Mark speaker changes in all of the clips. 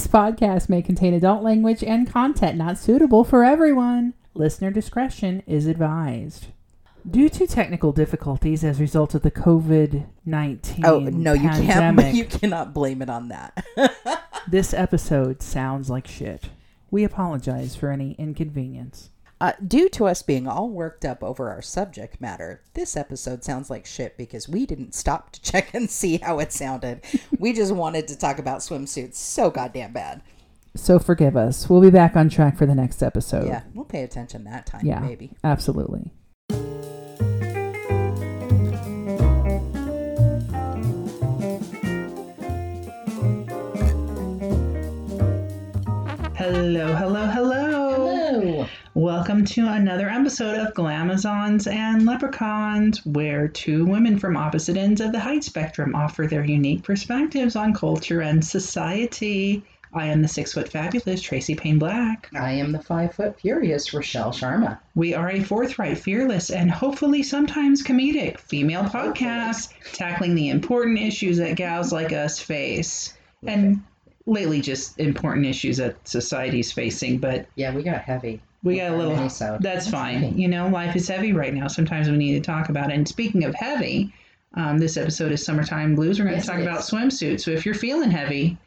Speaker 1: This podcast may contain adult language and content not suitable for everyone. Listener discretion is advised. Due to technical difficulties as a result of the COVID 19
Speaker 2: Oh no, you
Speaker 1: pandemic,
Speaker 2: can't. You cannot blame it on that.
Speaker 1: this episode sounds like shit. We apologize for any inconvenience.
Speaker 2: Uh, due to us being all worked up over our subject matter, this episode sounds like shit because we didn't stop to check and see how it sounded. we just wanted to talk about swimsuits so goddamn bad.
Speaker 1: So forgive us. We'll be back on track for the next episode.
Speaker 2: Yeah, we'll pay attention that time,
Speaker 1: Yeah,
Speaker 2: maybe.
Speaker 1: absolutely. Hello, hello, hello. Welcome to another episode of Glamazons and Leprechauns, where two women from opposite ends of the height spectrum offer their unique perspectives on culture and society. I am the six foot fabulous Tracy Payne Black.
Speaker 3: I am the five foot furious Rochelle Sharma.
Speaker 1: We are a forthright, fearless, and hopefully sometimes comedic female podcast tackling the important issues that gals like us face. And lately, just important issues that society's facing, but
Speaker 3: Yeah, we got heavy.
Speaker 1: We got a little.
Speaker 3: Mini-sode.
Speaker 1: That's fine. You know, life is heavy right now. Sometimes we need to talk about it. And speaking of heavy, um, this episode is Summertime Blues. We're going
Speaker 3: Yes,
Speaker 1: to talk about swimsuits. So if you're feeling heavy,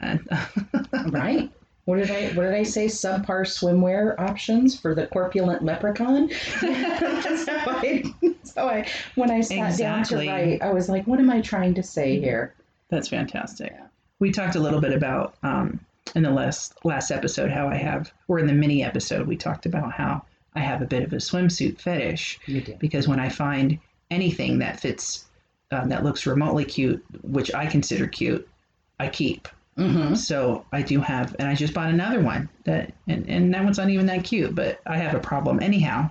Speaker 1: uh,
Speaker 3: Right? What did I what did I say? Subpar swimwear options for the corpulent leprechaun? That's how I, how I when I sat
Speaker 1: Exactly.
Speaker 3: down to write, I was like, what am I trying to say here?
Speaker 1: That's fantastic.
Speaker 3: Yeah.
Speaker 1: We talked a little bit about um, in the last last episode how I have, or in the mini episode, we talked about how I have a bit of a swimsuit fetish because when I find anything that fits, uh, that looks remotely cute, which I consider cute, I keep.
Speaker 3: Mm-hmm.
Speaker 1: So I do have, and I just bought another one that, and, and that one's not even that cute, but I have a problem anyhow.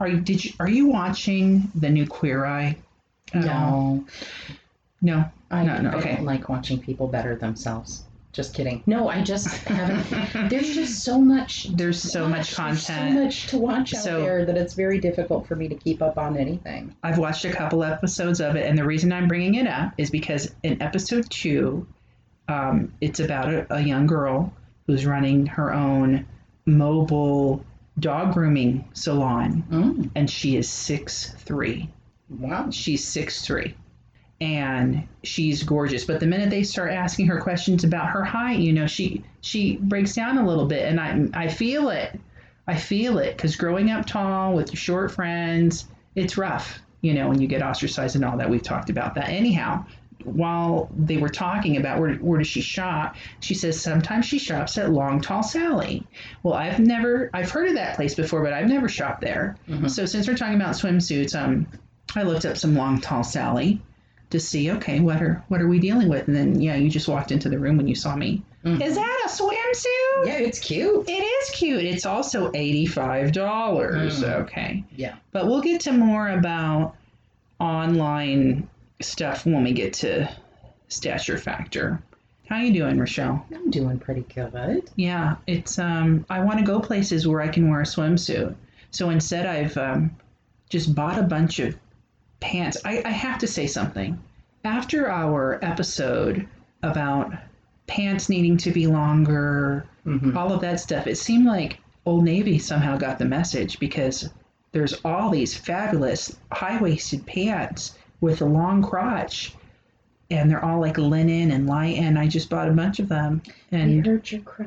Speaker 1: Are you did you are you watching the new Queer Eye? at all?
Speaker 3: No.
Speaker 1: no.
Speaker 3: I,
Speaker 1: No, no,
Speaker 3: I
Speaker 1: okay.
Speaker 3: don't like watching people better themselves. Just kidding. No, I just haven't there's just so much
Speaker 1: There's so much
Speaker 3: Gosh, there's
Speaker 1: content.
Speaker 3: so much to watch out
Speaker 1: So-
Speaker 3: there that it's very difficult for me to keep up on anything.
Speaker 1: I've watched a couple episodes of it, and the reason I'm bringing it up is because in episode two, um, it's about a, a young girl who's running her own mobile dog grooming salon,
Speaker 3: Mm,
Speaker 1: and she is six three.
Speaker 3: wow.
Speaker 1: She's six three, and she's gorgeous. But the minute they start asking her questions about her height, you know, she she breaks down a little bit, and I I feel it. I feel it because growing up tall with short friends, it's rough. You know, when you get ostracized and all that. We've talked about that. Anyhow, while they were talking about where where does she shop, she says sometimes she shops at Long Tall Sally. Well, I've never I've heard of that place before, but I've never shopped there.
Speaker 3: Mhm.
Speaker 1: So since we're talking about swimsuits, um, I looked up some Long Tall Sally to see okay what are what are we dealing with, and then yeah, you just walked into the room when you saw me.
Speaker 3: Mhm.
Speaker 1: Is that a swimsuit?
Speaker 3: Yeah, it's cute.
Speaker 1: It is cute. It's also eighty-five dollars.
Speaker 3: Mm.
Speaker 1: Okay.
Speaker 3: Yeah.
Speaker 1: But we'll get to more about online stuff when we get to stature factor. How you doing, Rochelle?
Speaker 3: I'm doing pretty good.
Speaker 1: Yeah, it's um I want to go places where I can wear a swimsuit. So instead I've um, just bought a bunch of pants. I, I have to say something. After our episode about pants needing to be longer,
Speaker 3: Mhm.
Speaker 1: all of that stuff, it seemed like Old Navy somehow got the message because there's all these fabulous high waisted pants with a long crotch. And they're all like linen and light, and I just bought a bunch of them. And
Speaker 3: heard your cry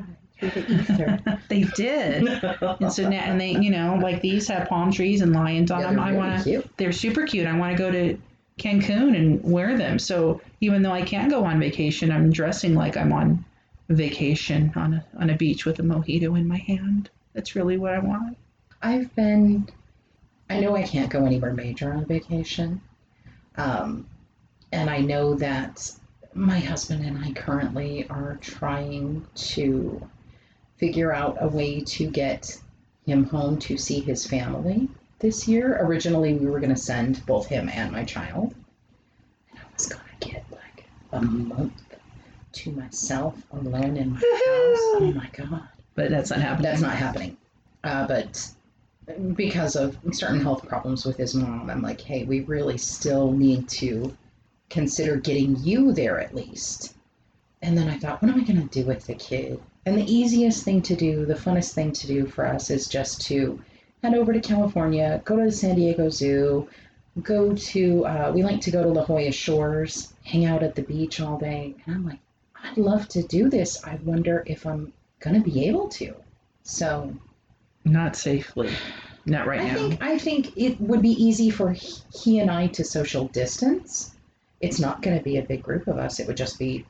Speaker 3: through the ether.
Speaker 1: they did. And so now, and they, you know, like these have palm trees and lions on
Speaker 3: Yeah,
Speaker 1: them.
Speaker 3: they're
Speaker 1: I want to. They're super cute. I want to go to Cancun and wear them. So even though I can't go on vacation, I'm dressing like I'm on vacation on a on a beach with a mojito in my hand. That's really what I want.
Speaker 3: I've been. I know I can't go anywhere major on vacation, um, and I know that my husband and I currently are trying to figure out a way to get him home to see his family this year. Originally, we were going to send both him and my child, and I was going to get like a month to myself alone in my house. Oh my god.
Speaker 1: But that's not happening.
Speaker 3: That's not happening. Uh, but because of certain health problems with his mom, I'm like, hey, we really still need to consider getting you there at least. and then I thought, what am I going to do with the kid? And the easiest thing to do, the funnest thing to do for us is just to head over to California, go to the San Diego Zoo, go to, uh, we like to go to La Jolla Shores, hang out at the beach all day. And I'm like, I'd love to do this. I wonder if I'm going to be able to. So
Speaker 1: Not safely. Not right
Speaker 3: I
Speaker 1: now.
Speaker 3: think I think it would be easy for he he and I to social distance. It's not going to be a big group of us. It would just be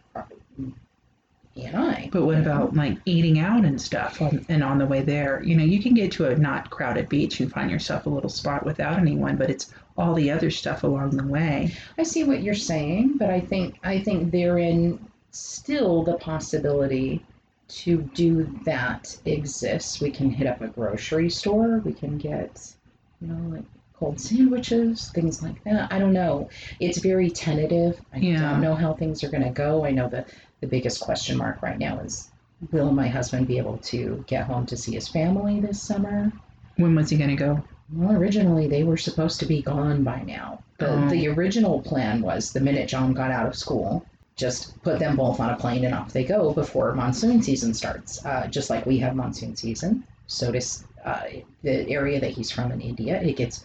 Speaker 3: and I.
Speaker 1: But what about like eating out and stuff on, and on the way there? You know, you can get to a not crowded beach and find yourself a little spot without anyone, but it's all the other stuff along the way.
Speaker 3: I see what you're saying, but I think I think therein still the possibility to do that exists. We can hit up a grocery store. We can get, you know, like cold sandwiches, things like that. I don't know. It's very tentative. I
Speaker 1: Yeah.
Speaker 3: don't know how things are going to go. I know that the biggest question mark right now is will my husband be able to get home to see his family this summer?
Speaker 1: When was he going to go?
Speaker 3: Well, originally they were supposed to be gone by now. The,
Speaker 1: Oh.
Speaker 3: the original plan was the minute John got out of school, just put them both on a plane and off they go before monsoon season starts. Uh, just like we have monsoon season, so does uh, the area that he's from in India. It gets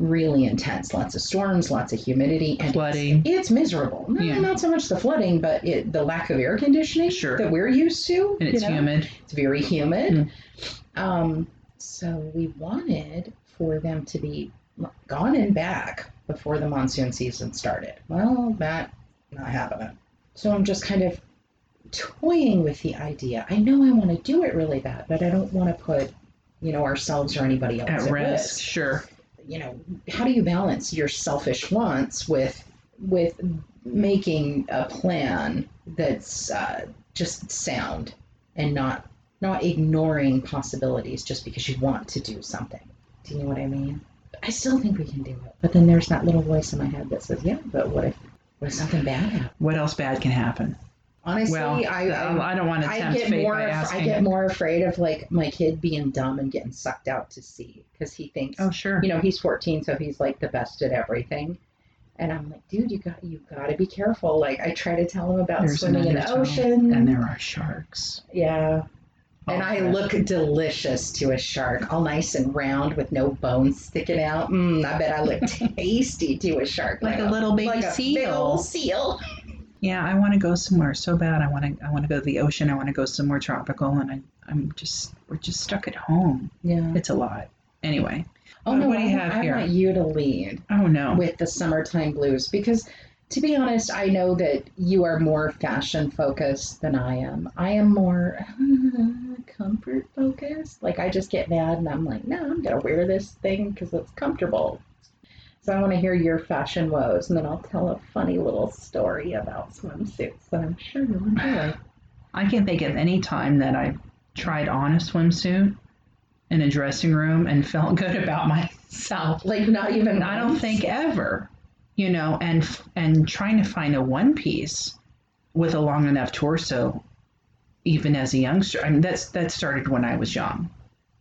Speaker 3: really intense. Lots of storms, lots of humidity, and
Speaker 1: Flooding.
Speaker 3: It's miserable. No,
Speaker 1: Yeah.
Speaker 3: Not so much the flooding, but it, the lack of air conditioning
Speaker 1: Sure.
Speaker 3: that we're used to.
Speaker 1: And it's
Speaker 3: you know?
Speaker 1: humid.
Speaker 3: It's very humid.
Speaker 1: Mm.
Speaker 3: Um, so we wanted for them to be gone and back before the monsoon season started. Well, that not happening. So I'm just kind of toying with the idea. I know I want to do it really bad, but I don't want to put, you know, ourselves or anybody else
Speaker 1: At
Speaker 3: at,
Speaker 1: risk, sure.
Speaker 3: You know, how do you balance your selfish wants with with making a plan that's uh, just sound and not not ignoring possibilities just because you want to do something. Do you know what I mean? I still think we can do it, but then there's that little voice in my head that says, "Yeah, but what if what if something bad happens?"
Speaker 1: What else bad can happen?
Speaker 3: Honestly,
Speaker 1: well,
Speaker 3: I, I
Speaker 1: I don't want to
Speaker 3: I
Speaker 1: tempt
Speaker 3: get
Speaker 1: fate
Speaker 3: more.
Speaker 1: by asking.
Speaker 3: I get more afraid of like my kid being dumb and getting sucked out to sea because he thinks,
Speaker 1: oh, sure.
Speaker 3: you know, he's 14, so he's like the best at everything. And I'm like, dude, you got you got to be careful. Like I try to tell him about
Speaker 1: There's
Speaker 3: swimming in the ocean.
Speaker 1: And there are sharks.
Speaker 3: yeah, and
Speaker 1: Oh,
Speaker 3: I
Speaker 1: yeah.
Speaker 3: look delicious to a shark, all nice and round with no bones sticking out. Mm, I bet I look tasty to a shark,
Speaker 1: Like a little baby
Speaker 3: like a
Speaker 1: seal.
Speaker 3: big old seal.
Speaker 1: Yeah, I want to go somewhere so bad. I want to. I want to go to the ocean. I want to go somewhere tropical, and I, I'm just. We're just stuck at home.
Speaker 3: Yeah.
Speaker 1: It's a lot. Anyway.
Speaker 3: Oh
Speaker 1: What-
Speaker 3: no,
Speaker 1: what do you
Speaker 3: I,
Speaker 1: have
Speaker 3: I
Speaker 1: here?
Speaker 3: want you to lead.
Speaker 1: Oh no.
Speaker 3: with the summertime blues because to be honest i know that you are more fashion focused than i am i am more comfort focused like i just get mad and i'm like no i'm gonna wear this thing because it's comfortable so i want to hear your fashion woes and then i'll tell a funny little story about swimsuits that i'm sure you'll enjoy
Speaker 1: I can think of any time that I've tried on a swimsuit in a dressing room and felt good about myself.
Speaker 3: like not even
Speaker 1: I don't think ever, you know, and and trying to find a one piece with a long enough torso, even as a youngster. I mean, that's that started when I was young.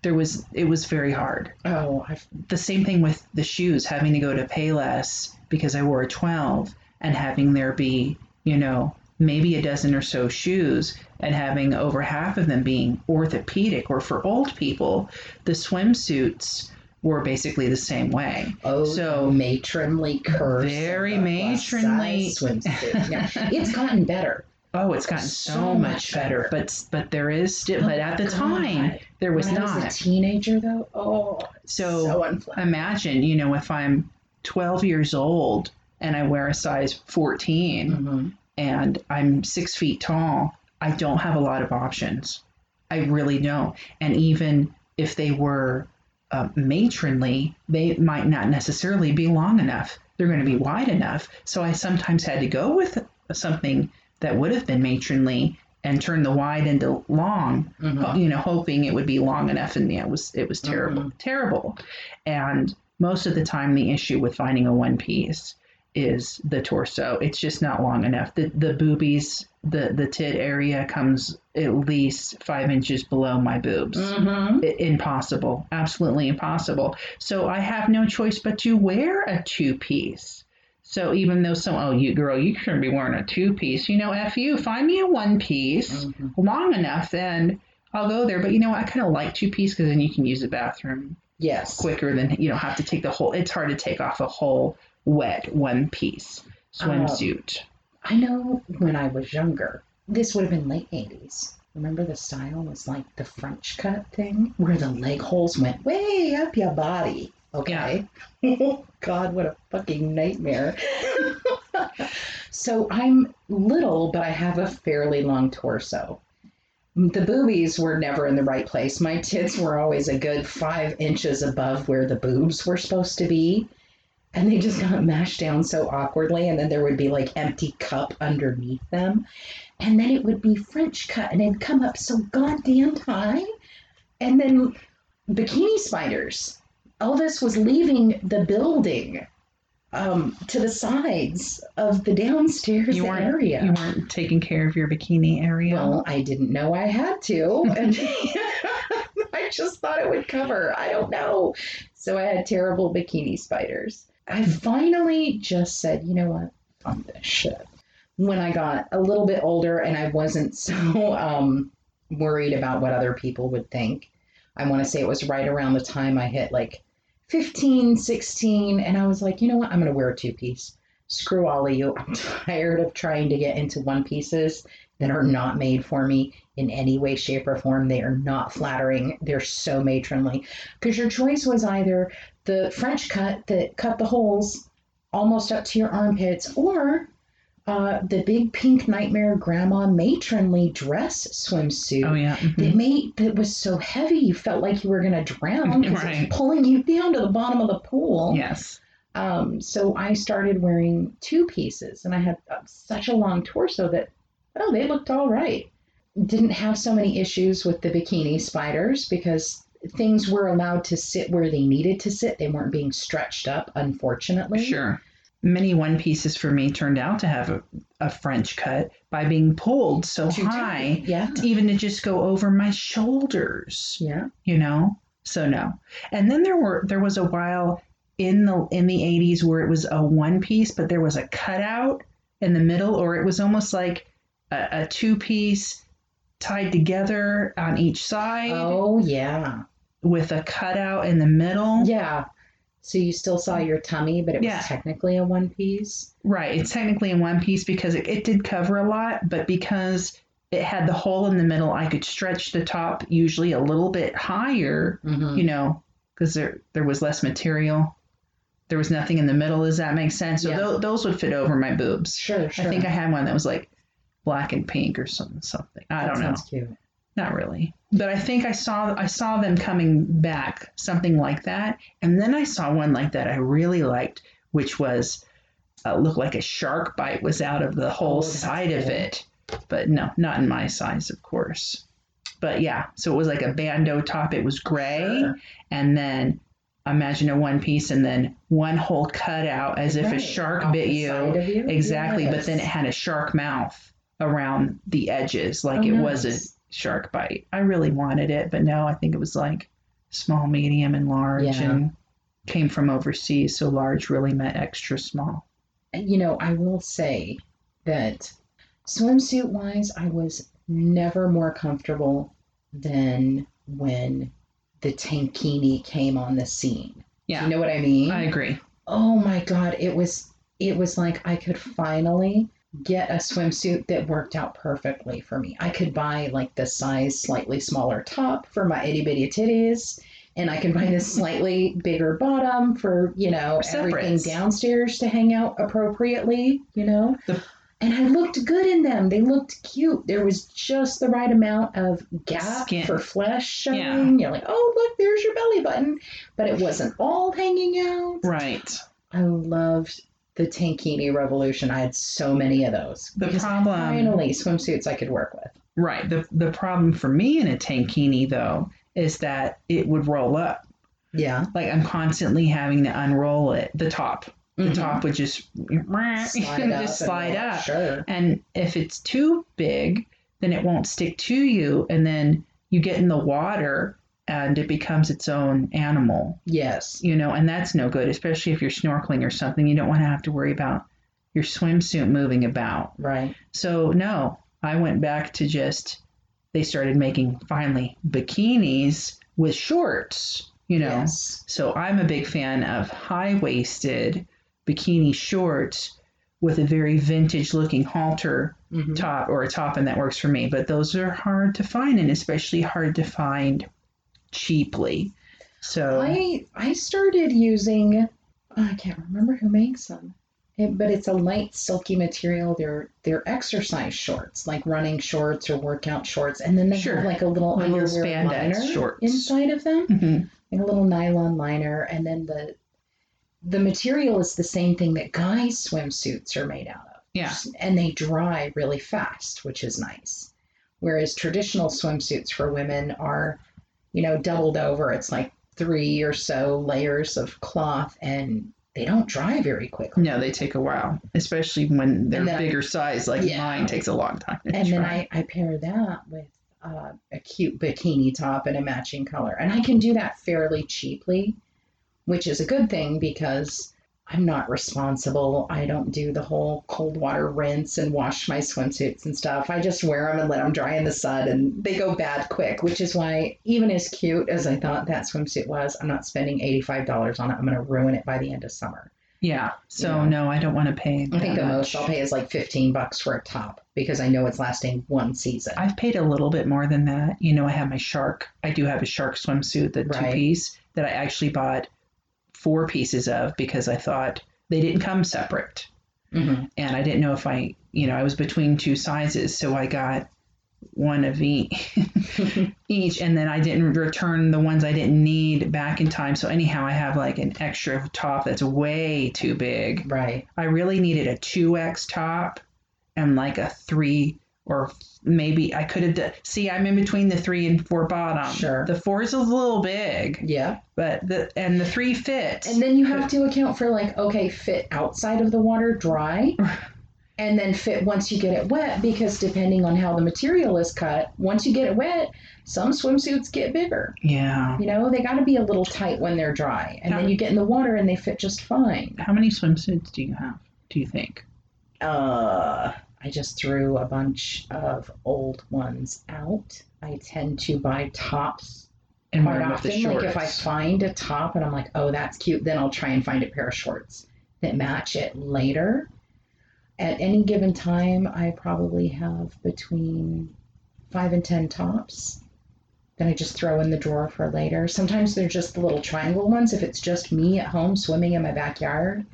Speaker 1: There was it was very hard.
Speaker 3: oh I've,
Speaker 1: The same thing with the shoes, having to go to Payless because I wore a 12 and having there be, you know, maybe a dozen or so shoes and having over half of them being orthopedic or for old people, the swimsuits were basically the same way.
Speaker 3: oh
Speaker 1: So-
Speaker 3: matronly curse of
Speaker 1: Very matronly.
Speaker 3: swimsuit Yeah. it's gotten better
Speaker 1: Oh, it's gotten so,
Speaker 3: So
Speaker 1: much better,
Speaker 3: better.
Speaker 1: but but there is still, but at the
Speaker 3: God.
Speaker 1: time there was
Speaker 3: when I
Speaker 1: not.
Speaker 3: was a teenager, though, oh,
Speaker 1: So,
Speaker 3: so.
Speaker 1: Imagine, you know, if I'm 12 years old and I wear a size 14
Speaker 3: Mhm.
Speaker 1: and I'm six feet tall, I don't have a lot of options. I really don't. And even if they were uh, matronly, they might not necessarily be long enough. They're going to be wide enough. So I sometimes had to go with something that would have been matronly and turn the wide into long,
Speaker 3: Mhm.
Speaker 1: you know, hoping it would be long enough. And yeah, it was it was terrible, terrible. And most of the time, the issue with finding a one piece is the torso. It's just not long enough. The the boobies, the the tit area comes at least five inches below my boobs.
Speaker 3: Mhm.
Speaker 1: I- Impossible, absolutely impossible. So I have no choice but to wear a two piece. So even though some, oh, you girl, you shouldn't be wearing a two piece. You know, f you, find me a one piece
Speaker 3: Mhm.
Speaker 1: long enough, then I'll go there. But you know. I kind of like two piece because then you can use the bathroom
Speaker 3: Yes.
Speaker 1: quicker than you don't have to take the whole. It's hard to take off a whole wet one piece swimsuit.
Speaker 3: I know when I was younger, this would have been late 80s. Remember the style was like the French cut thing where the leg holes went way up your body. Okay. Oh, God, what a fucking nightmare. so I'm little, but I have a fairly long torso. The boobies were never in the right place. My tits were always a good five inches above where the boobs were supposed to be and they just got mashed down so awkwardly and then there would be like empty cup underneath them and then it would be french cut and it'd come up so goddamn high and then bikini spiders elvis was leaving the building um, to the sides of the downstairs
Speaker 1: You
Speaker 3: area
Speaker 1: you weren't taking care of your bikini area.
Speaker 3: well, I didn't know I had to. And I just thought it would cover. I don't know. So I had terrible bikini spiders. I finally just said, you know what? Fuck this shit. When I got a little bit older and I wasn't so um, worried about what other people would think, I want to say it was right around the time I hit like 15, 16, and I was like, you know what? I'm going to wear a two piece. Screw all of you. I'm tired of trying to get into one pieces that are not made for me in any way, shape, or form. They are not flattering. They're so matronly. Because your choice was either the French cut that cut the holes almost up to your armpits, or uh, the big pink nightmare grandma matronly dress swimsuit
Speaker 1: oh yeah. mhm.
Speaker 3: that made that was so heavy you felt like you were going to drown because it
Speaker 1: Right.
Speaker 3: was pulling you down to the bottom of the pool.
Speaker 1: Yes.
Speaker 3: Um, so I started wearing two pieces, and I had uh, such a long torso that oh, they looked all right. Didn't have so many issues with the bikini spiders because things were allowed to sit where they needed to sit. They weren't being stretched up, unfortunately.
Speaker 1: Sure. Many one pieces for me turned out to have a, a French cut by being pulled so
Speaker 3: Too
Speaker 1: high,
Speaker 3: tight. Yeah.
Speaker 1: even to just go over my shoulders.
Speaker 3: Yeah.
Speaker 1: You know. So no. And then there were there was a while in the in the 80s where it was a one piece, but there was a cutout in the middle, or it was almost like a, a two piece tied together on each side
Speaker 3: Oh yeah.
Speaker 1: with a cutout in the middle.
Speaker 3: Yeah. So you still saw your tummy, but it was technically a one piece.
Speaker 1: Right. It's technically in one piece because it, it did cover a lot, but because it had the hole in the middle, I could stretch the top usually a little bit higher,
Speaker 3: Mm-hmm.
Speaker 1: you know, because there there was less material. There was nothing in the middle. Does that make sense? So
Speaker 3: Yeah.
Speaker 1: tho- those would fit over my boobs.
Speaker 3: Sure, sure.
Speaker 1: I think I had one that was like black and pink or something. Something. I
Speaker 3: that
Speaker 1: don't know.
Speaker 3: sounds cute.
Speaker 1: Not really. But I think I saw I saw them coming back, something like that. And then I saw one like that I really liked, which was uh, looked like a shark bite was out of the whole
Speaker 3: Oh,
Speaker 1: side of it. But no, not in my size, of course. But yeah, so it was like a bandeau top. It was gray,
Speaker 3: Sure.
Speaker 1: and then imagine a one piece, and then one whole cutout as if a shark
Speaker 3: off
Speaker 1: bit you.
Speaker 3: you.
Speaker 1: Exactly, but then it had a shark mouth around the edges, like
Speaker 3: Oh,
Speaker 1: it was a
Speaker 3: nice.
Speaker 1: Shark bite. I really wanted it, but no, I think it was like small, medium, and large,
Speaker 3: Yeah.
Speaker 1: and came from overseas, so large really meant extra small.
Speaker 3: you know, I will say that swimsuit wise, I was never more comfortable than when the tankini came on the scene.
Speaker 1: Yeah,
Speaker 3: You know what I mean?
Speaker 1: I agree.
Speaker 3: oh my god, it was it was like I could finally get a swimsuit that worked out perfectly for me. I could buy like the size slightly smaller top for my itty bitty titties, and I could buy this slightly bigger bottom for, you know, everything downstairs to hang out appropriately, you know.
Speaker 1: The-
Speaker 3: and I looked good in them. They looked cute. There was just the right amount of gap
Speaker 1: Skin.
Speaker 3: for flesh showing.
Speaker 1: Yeah.
Speaker 3: You're like, oh, look, there's your belly button. But it wasn't all hanging out.
Speaker 1: Right.
Speaker 3: I loved the tankini revolution. I had so many of those.
Speaker 1: The problem-
Speaker 3: finally swimsuits I could work with.
Speaker 1: Right. The the problem for me in a tankini though is that it would roll up.
Speaker 3: Yeah.
Speaker 1: Like I'm constantly having to unroll it. The top. The
Speaker 3: Mhm.
Speaker 1: top would just
Speaker 3: Slide up
Speaker 1: just slide
Speaker 3: roll.
Speaker 1: up.
Speaker 3: Sure.
Speaker 1: And if it's too big, then it won't stick to you. And then you get in the water and it becomes its own animal,
Speaker 3: Yes.
Speaker 1: you know, and that's no good, especially if you're snorkeling or something. You don't want to have to worry about your swimsuit moving about.
Speaker 3: Right.
Speaker 1: So, no, I went back to just, they started making finally bikinis with shorts, you know.
Speaker 3: Yes.
Speaker 1: So I'm a big fan of high waisted bikini shorts with a very vintage looking halter
Speaker 3: Mhm.
Speaker 1: top or a top, and that works for me. But those are hard to find, and especially hard to find cheaply. So
Speaker 3: I I started using I can't remember who makes them. It, but it's a light silky material. They're they're exercise shorts, like running shorts or workout shorts, and then they
Speaker 1: Sure.
Speaker 3: have like a little
Speaker 1: A little
Speaker 3: underwear
Speaker 1: spandex
Speaker 3: liner
Speaker 1: shorts.
Speaker 3: inside of them,
Speaker 1: Mhm.
Speaker 3: like a little nylon liner, and then the the material is the same thing that guys' swimsuits are made out of.
Speaker 1: yeah,
Speaker 3: and they dry really fast, which is nice. Whereas traditional swimsuits for women are, you know, doubled over. It's like three or so layers of cloth and they don't dry very quickly.
Speaker 1: no, they take a while, especially when they're
Speaker 3: then I-
Speaker 1: bigger size. Like
Speaker 3: Yeah.
Speaker 1: mine takes a long time. to
Speaker 3: And then. I, I pair that with uh, a cute bikini top and a matching color. And I can do that fairly cheaply, which is a good thing because I'm not responsible. I don't do the whole cold water rinse and wash my swimsuits and stuff. I just wear them and let them dry in the sun and they go bad quick, which is why, even as cute as I thought that swimsuit was, I'm not spending $85 on it. I'm going to ruin it by the end of summer.
Speaker 1: yeah. So no, I don't want to pay.
Speaker 3: I think the most. I'll pay is like 15 bucks for a top because I know it's lasting one season.
Speaker 1: I've paid a little bit more than that. You know, I have my shark. I do have a shark swimsuit, the
Speaker 3: Right.
Speaker 1: two piece that I actually bought four pieces of because I thought they didn't come separate.
Speaker 3: hmm
Speaker 1: And I didn't know if I, you know, I was between two sizes. So I got one of each, each. And then I didn't return the ones I didn't need back in time. So anyhow, I have like an extra top that's way too big.
Speaker 3: Right.
Speaker 1: I really needed a 2X top and like a 3 or maybe I could have done. See, I'm in between the 3 and 4 bottom.
Speaker 3: Sure.
Speaker 1: The 4 is a little big,
Speaker 3: Yeah.
Speaker 1: but the and the 3 fits.
Speaker 3: And then you have to account for like, okay, fit outside of the water dry. And then fit once you get it wet, because depending on how the material is cut, once you get it wet, some swimsuits get bigger.
Speaker 1: yeah.
Speaker 3: You know, they got to be a little tight when they're dry. And
Speaker 1: Yeah.
Speaker 3: then you get in the water and they fit just fine.
Speaker 1: How many swimsuits do you have? Do you think?
Speaker 3: Uh, I just threw a bunch of old ones out. I tend to buy tops
Speaker 1: And
Speaker 3: quite
Speaker 1: wear with the
Speaker 3: often. Like if I find a top and I'm like, oh, that's cute, then I'll try and find a pair of shorts that match it later. At any given time, I probably have between five and ten tops that I just throw in the drawer for later. Sometimes they're just the little triangle ones. If it's just me at home swimming in my backyard,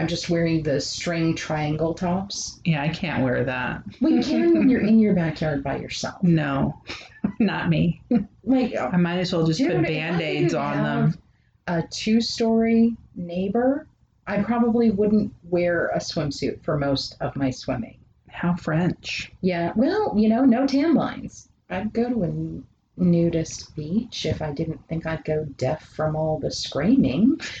Speaker 3: I'm just wearing the string triangle tops.
Speaker 1: yeah, I can't wear that.
Speaker 3: Well, you can when you're in your backyard by yourself.
Speaker 1: No, not me.
Speaker 3: Like
Speaker 1: I might as well just put band aids on them.
Speaker 3: A two-story neighbor, I probably wouldn't wear a swimsuit for most of my swimming.
Speaker 1: How French.
Speaker 3: Yeah, well, you know, no tan lines. I'd go to a nudist beach if I didn't think I'd go deaf from all the screaming.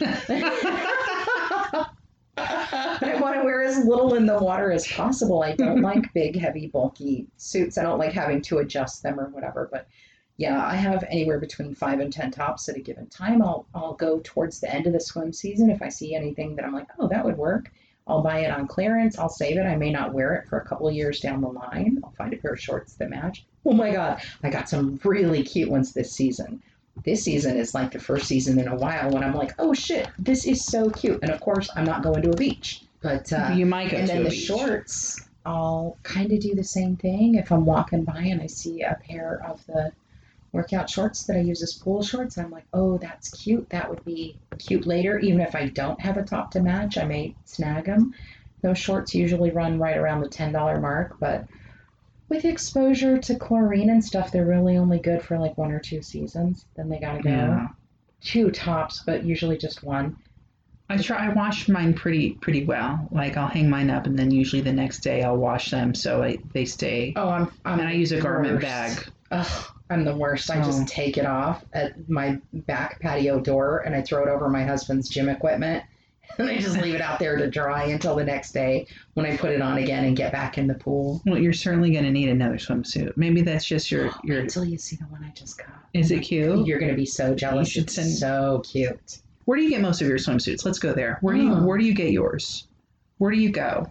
Speaker 3: I want to wear as little in the water as possible. I don't like big, heavy, bulky suits. I don't like having to adjust them or whatever. But yeah, I have anywhere between five and ten tops at a given time. I'll I'll go towards the end of the swim season if I see anything that I'm like, oh, that would work. I'll buy it on clearance. I'll save it. I may not wear it for a couple of years down the line. I'll find a pair of shorts that match. Oh my God, I got some really cute ones this season. This season is like the first season in a while when I'm like, oh shit, this is so cute. And of course, I'm not going to a beach. But uh,
Speaker 1: you might go
Speaker 3: and then the
Speaker 1: beach.
Speaker 3: shorts, I'll kind of do the same thing. If I'm walking by and I see a pair of the workout shorts that I use as pool shorts, I'm like, oh, that's cute. That would be cute later. Even if I don't have a top to match, I may snag them. Those shorts usually run right around the $10 mark, but with exposure to chlorine and stuff, they're really only good for like one or two seasons. Then they gotta go.
Speaker 1: Yeah.
Speaker 3: Two tops, but usually just one.
Speaker 1: I try. I wash mine pretty pretty well. Like I'll hang mine up, and then usually the next day I'll wash them so I, they stay.
Speaker 3: Oh, I'm. I'm
Speaker 1: and I use a garment
Speaker 3: worst.
Speaker 1: bag.
Speaker 3: Ugh, I'm the worst. I
Speaker 1: Oh.
Speaker 3: just take it off at my back patio door and I throw it over my husband's gym equipment. And I just leave it out there to dry until the next day when I put it on again and get back in the pool.
Speaker 1: Well, you're certainly going to need another swimsuit. Maybe that's just your your.
Speaker 3: Until you see the one I just got.
Speaker 1: Is it cute?
Speaker 3: You're gonna be so jealous. It's
Speaker 1: send-
Speaker 3: so cute.
Speaker 1: Where do you get most of your swimsuits? Let's go there. Where do you. Where do you get yours? Where do you go?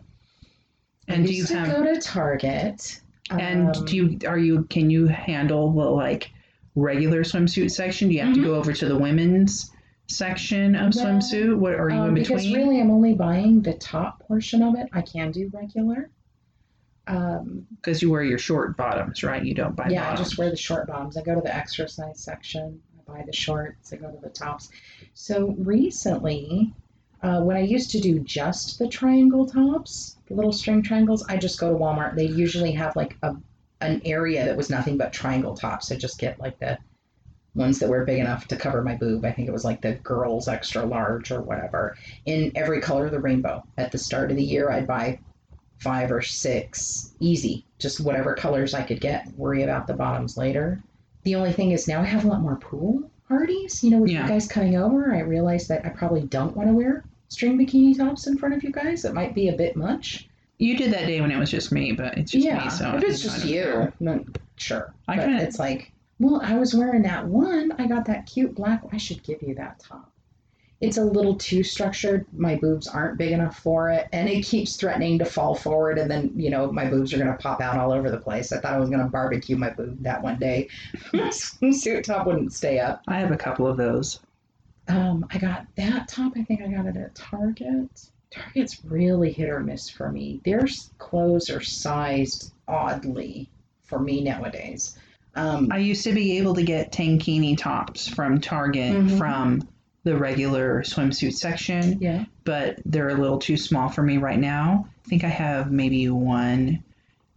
Speaker 1: And
Speaker 3: I
Speaker 1: do you
Speaker 3: to
Speaker 1: have
Speaker 3: go to Target?
Speaker 1: and
Speaker 3: um,
Speaker 1: do you are you can you handle the like regular swimsuit section? Do you have
Speaker 3: Mhm.
Speaker 1: to go over to the women's section of swimsuit? What are you
Speaker 3: um,
Speaker 1: in
Speaker 3: because
Speaker 1: between?
Speaker 3: really, I'm only buying the top portion of it. I can do regular. Um,
Speaker 1: Because you wear your short bottoms, right? You don't buy
Speaker 3: yeah, I just wear the short bottoms. I go to the exercise section. I buy the shorts. I go to the tops. So recently, uh, when I used to do just the triangle tops, the little string triangles, I just go to Walmart. They usually have like a an area that was nothing but triangle tops. So just get like the ones that were big enough to cover my boob. I think it was like the girls extra large or whatever in every color of the rainbow. At the start of the year, I'd buy five or six easy, just whatever colors I could get. Worry about the bottoms later. The only thing is now I have a lot more pool parties. You know, with
Speaker 1: Yeah.
Speaker 3: you guys coming over, I realized that I probably don't want to wear string bikini tops in front of you guys. It might be a bit much.
Speaker 1: You did that day when it was just me, but it's just
Speaker 3: yeah,
Speaker 1: me. So
Speaker 3: if it's just you, sure.
Speaker 1: I
Speaker 3: but
Speaker 1: kinda-
Speaker 3: it's like, well, I was wearing that one. I got that cute black. I should give you that top. It's a little too structured. My boobs aren't big enough for it, and it keeps threatening to fall forward, and then you know my boobs are gonna pop out all over the place. I thought I was gonna barbecue my boob that one day. my swimsuit top wouldn't stay up.
Speaker 1: I have a couple of those.
Speaker 3: Um, I got that top. I think I got it at Target. Target's really hit or miss for me. Their clothes are sized oddly for me nowadays. Um,
Speaker 1: I used to be able to get tankini tops from Target
Speaker 3: Mhm.
Speaker 1: from the regular swimsuit section,
Speaker 3: yeah.
Speaker 1: but they're a little too small for me right now. I think I have maybe one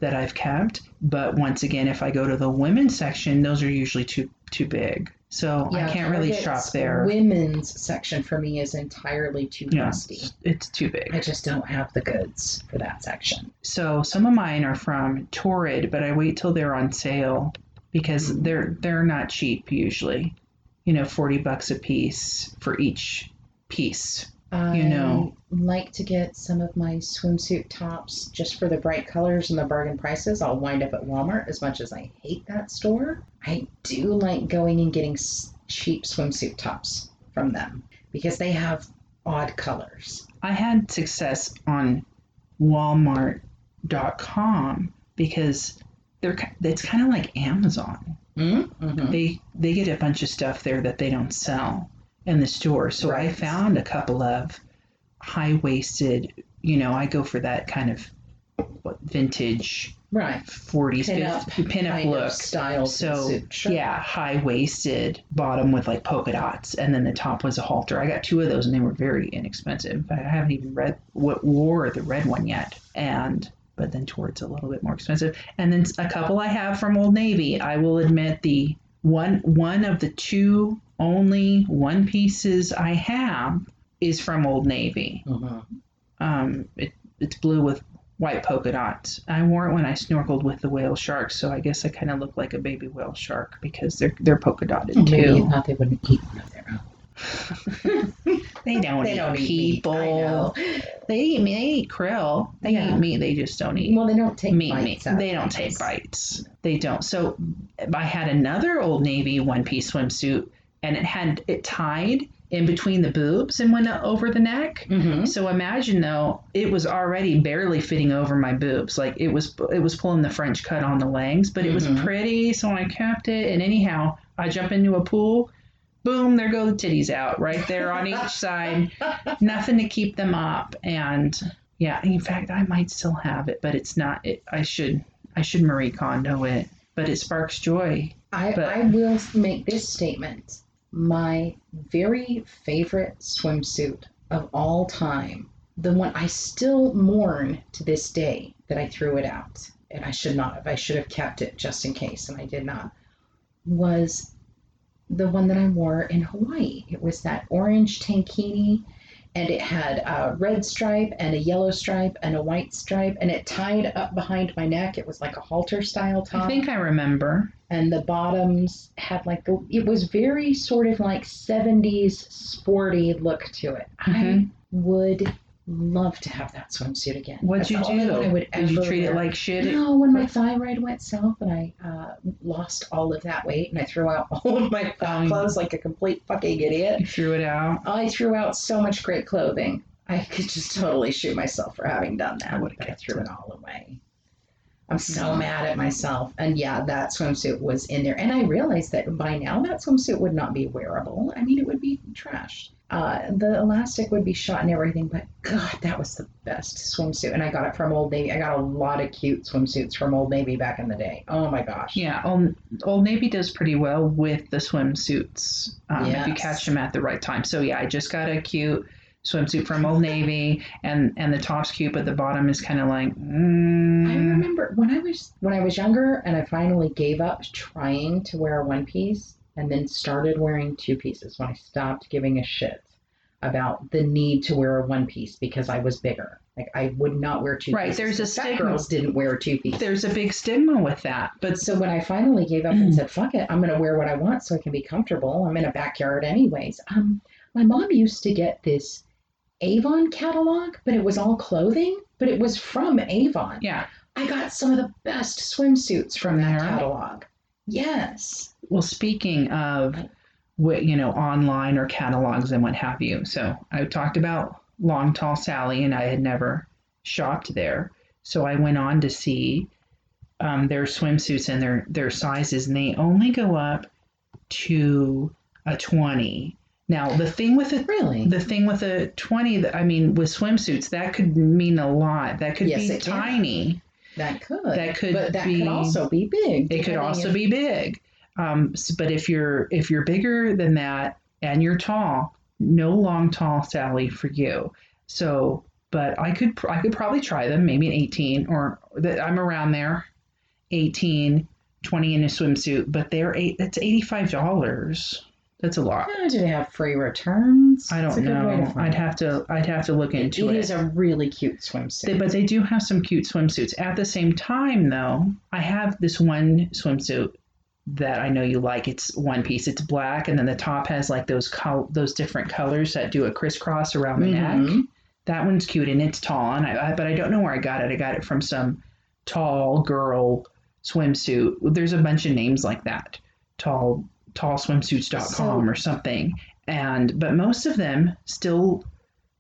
Speaker 1: that I've kept, but once again, if I go to the women's section, those are usually too too big. So I can't really shop there.
Speaker 3: Women's section for me is entirely too
Speaker 1: Yeah, it's too big.
Speaker 3: I just don't have the goods for that section.
Speaker 1: So some of mine are from Torrid, but I wait till they're on sale because they're they're not cheap usually. You know, forty bucks a piece for each piece.
Speaker 3: I
Speaker 1: know.
Speaker 3: like to get some of my swimsuit tops just for the bright colors and the bargain prices. I'll wind up at Walmart as much as I hate that store. I do like going and getting cheap swimsuit tops from them because they have odd colors.
Speaker 1: I had success on Walmart.com because they're it's kind of like Amazon.
Speaker 3: Mm-hmm.
Speaker 1: They they get a bunch of stuff there that they don't sell in the store. So I found a couple of high waisted. You know, I go for that kind of what vintage
Speaker 3: Right.
Speaker 1: 40s,
Speaker 3: Pin-up
Speaker 1: 50s pinup
Speaker 3: kind
Speaker 1: look.
Speaker 3: style
Speaker 1: So.
Speaker 3: Sure.
Speaker 1: Yeah, high waisted bottom with like polka dots, and then the top was a halter. I got two of those, and they were very inexpensive. I haven't even read what wore the red one yet, and but then towards a little bit more expensive. And then a couple I have from Old Navy. I will admit the one one of the two only one pieces I have is from Old Navy.
Speaker 3: Mhm.
Speaker 1: Um, it, it's blue with white polka dots. I wore it when I snorkeled with the whale sharks, so I guess I kind of look like a baby whale shark because they're they're polka dotted
Speaker 3: Maybe you
Speaker 1: too.
Speaker 3: thought they wouldn't eat one of their own.
Speaker 1: They don't
Speaker 3: They
Speaker 1: eat
Speaker 3: don't eat
Speaker 1: people.
Speaker 3: Know.
Speaker 1: They eat meat. They eat krill. They
Speaker 3: Yeah.
Speaker 1: eat meat. They just don't eat
Speaker 3: Well, they don't take
Speaker 1: meat.
Speaker 3: bites
Speaker 1: meat. They don't take bites. They don't. So I had another Old Navy one piece swimsuit, and it had it tied in between the boobs and went over the neck.
Speaker 3: Mhm.
Speaker 1: So imagine though, it was already barely fitting over my boobs. Like it was, it was pulling the French cut on the legs, but it was
Speaker 3: Mhm.
Speaker 1: pretty. So I kept it. And anyhow, I jump into a pool, boom, there go the titties out right there on each side. Nothing to keep them up. And yeah, in fact, I might still have it, but it's not. It, I should, I should Marie Kondo it. But it sparks joy.
Speaker 3: I,
Speaker 1: But-
Speaker 3: I will make this statement. My very favorite swimsuit of all time, the one I still mourn to this day that I threw it out, and I should not have, I should have kept it just in case, and I did not, was the one that I wore in Hawaii. It was that orange tankini, and it had a red stripe and a yellow stripe and a white stripe, and it tied up behind my neck. It was like a halter style top
Speaker 1: I think I remember.
Speaker 3: and the bottoms had like the it was very sort of like 70s sporty look to it i
Speaker 1: Mhm.
Speaker 3: would love to have that swimsuit again.
Speaker 1: What'd
Speaker 3: That's
Speaker 1: you do?
Speaker 3: I would
Speaker 1: Did you treat it like shit?
Speaker 3: No, when my thyroid went south and I uh, lost all of that weight and I threw out all of my
Speaker 1: Um,
Speaker 3: clothes like a complete fucking idiot,
Speaker 1: You threw it out.
Speaker 3: I threw out so much great clothing. I could just totally shoot myself for having done that.
Speaker 1: I
Speaker 3: but I threw
Speaker 1: it.
Speaker 3: it all away. I'm so
Speaker 1: Yeah.
Speaker 3: mad at myself. And yeah, that swimsuit was in there. And I realized that by now that swimsuit would not be wearable. I mean, it would be trashed. Uh, the elastic would be shot and everything, but God, that was the best swimsuit. And I got it from Old Navy. I got a lot of cute swimsuits from Old Navy back in the day. Oh my gosh.
Speaker 1: Yeah, Old, Old Navy does pretty well with the swimsuits um, if you catch them at the right time. So yeah, I just got a cute swimsuit from Old Navy, and and the top's cute, but the bottom is kind of like.
Speaker 3: I
Speaker 1: Mm,
Speaker 3: remember when I was when I was younger and I finally gave up trying to wear a one piece and then started wearing two pieces when I stopped giving a shit about the need to wear a one piece because I was bigger. Like I would not wear two
Speaker 1: Right,
Speaker 3: pieces.
Speaker 1: there's a stigma.
Speaker 3: girls didn't wear two pieces.
Speaker 1: there's a big stigma with that, but
Speaker 3: So when I finally gave up and said, "Fuck it, I'm going to wear what I want so I can be comfortable." I'm in a backyard anyways. Um, my mom used to get this Avon catalog, but it was all clothing, but it was from Avon.
Speaker 1: yeah.
Speaker 3: I got some of the best swimsuits from that catalog. Yes.
Speaker 1: Well, speaking of, what you know, online or catalogs and what have you. So I talked about Long Tall Sally, and I had never shopped there. So I went on to see um, their swimsuits and their their sizes, and they only go up to a twenty. Now the thing with it.
Speaker 3: Really?
Speaker 1: The thing with a 20, that- I mean, with swimsuits, that could mean a lot. That could
Speaker 3: Yes,
Speaker 1: be
Speaker 3: tiny. can. That could.
Speaker 1: that could
Speaker 3: But that
Speaker 1: be-
Speaker 3: could also be big.
Speaker 1: It could also
Speaker 3: if-
Speaker 1: be big. Um, s- but if you're if you're bigger than that and you're tall, no long tall Sally for you. So, but I could I could probably try them maybe an 18 or that I'm around there, 18, 20 in a swimsuit. But they're eight. That's 85 dollars. That's a lot.
Speaker 3: Do they have free returns?
Speaker 1: I don't
Speaker 3: a good way to
Speaker 1: know. I'd have to I'd have to look into
Speaker 3: it
Speaker 1: it.
Speaker 3: is a really cute
Speaker 1: They-
Speaker 3: swimsuit.
Speaker 1: but they do have some cute swimsuits. At the same time, though, I have this one swimsuit that I know you like. It's one piece. It's black, and then the top has like those col- those different colors that do a crisscross around the neck.
Speaker 3: Mhm.
Speaker 1: That one's cute, and it's tall. And I, I but I don't know where I got it. I got it from some tall girl swimsuit. There's a bunch of names like that. Tall tallswimsuits.com
Speaker 3: So-
Speaker 1: or something. And but most of them still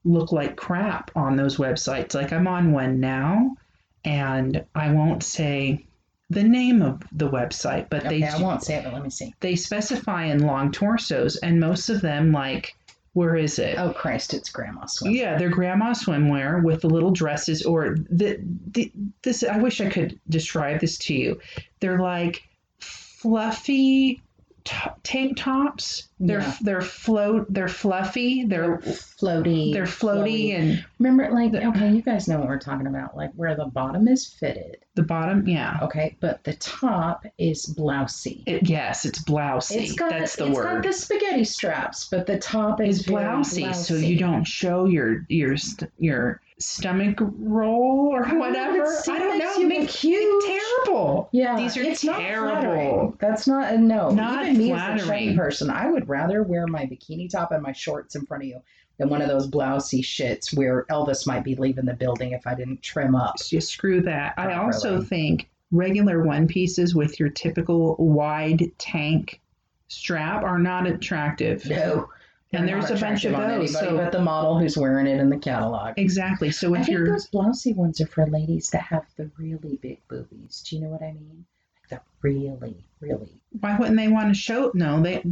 Speaker 1: look like crap on those websites. Like I'm on one now, and I won't say the name of the website, but
Speaker 3: Okay,
Speaker 1: they
Speaker 3: I won't say it, but let me see.
Speaker 1: they specify in long torsos, and most of them like where is it?
Speaker 3: Oh Christ, it's Grandma Swim.
Speaker 1: Yeah, they're grandma swimwear with the little dresses, or the, the this. I wish I could describe this to you. They're like fluffy t- tank tops. They're
Speaker 3: Yeah.
Speaker 1: they're float. They're fluffy. They're
Speaker 3: floaty.
Speaker 1: they're floaty, and
Speaker 3: Remember, like,
Speaker 1: The-
Speaker 3: okay, you guys know what we're talking about, like where the bottom is fitted,
Speaker 1: the bottom. Yeah.
Speaker 3: okay, but the top is blousy.
Speaker 1: It, yes, it's blousy.
Speaker 3: It's got
Speaker 1: That's the
Speaker 3: it's
Speaker 1: word.
Speaker 3: got the spaghetti straps, but the top is
Speaker 1: it's
Speaker 3: very
Speaker 1: blousy, so you don't show your your your stomach roll or whatever. I don't know.
Speaker 3: you
Speaker 1: Make
Speaker 3: huge.
Speaker 1: terrible.
Speaker 3: Yeah,
Speaker 1: These are
Speaker 3: it's
Speaker 1: terrible.
Speaker 3: flattering. That's not a no.
Speaker 1: Not
Speaker 3: Even me as a
Speaker 1: flattering.
Speaker 3: person, I would rather wear my bikini top and my shorts in front of you than one of those blousy shits where Elvis might be leaving the building if I didn't trim up.
Speaker 1: Just screw that. I also think regular one pieces with your typical wide tank strap are not attractive.
Speaker 3: No,
Speaker 1: And there's a bunch of those, so-
Speaker 3: but the model who's wearing it in the catalog.
Speaker 1: Exactly. So
Speaker 3: I think
Speaker 1: you're
Speaker 3: those blousy ones are for ladies that have the really big boobies. Do you know what I mean? The really, really.
Speaker 1: why wouldn't they want to show? No, they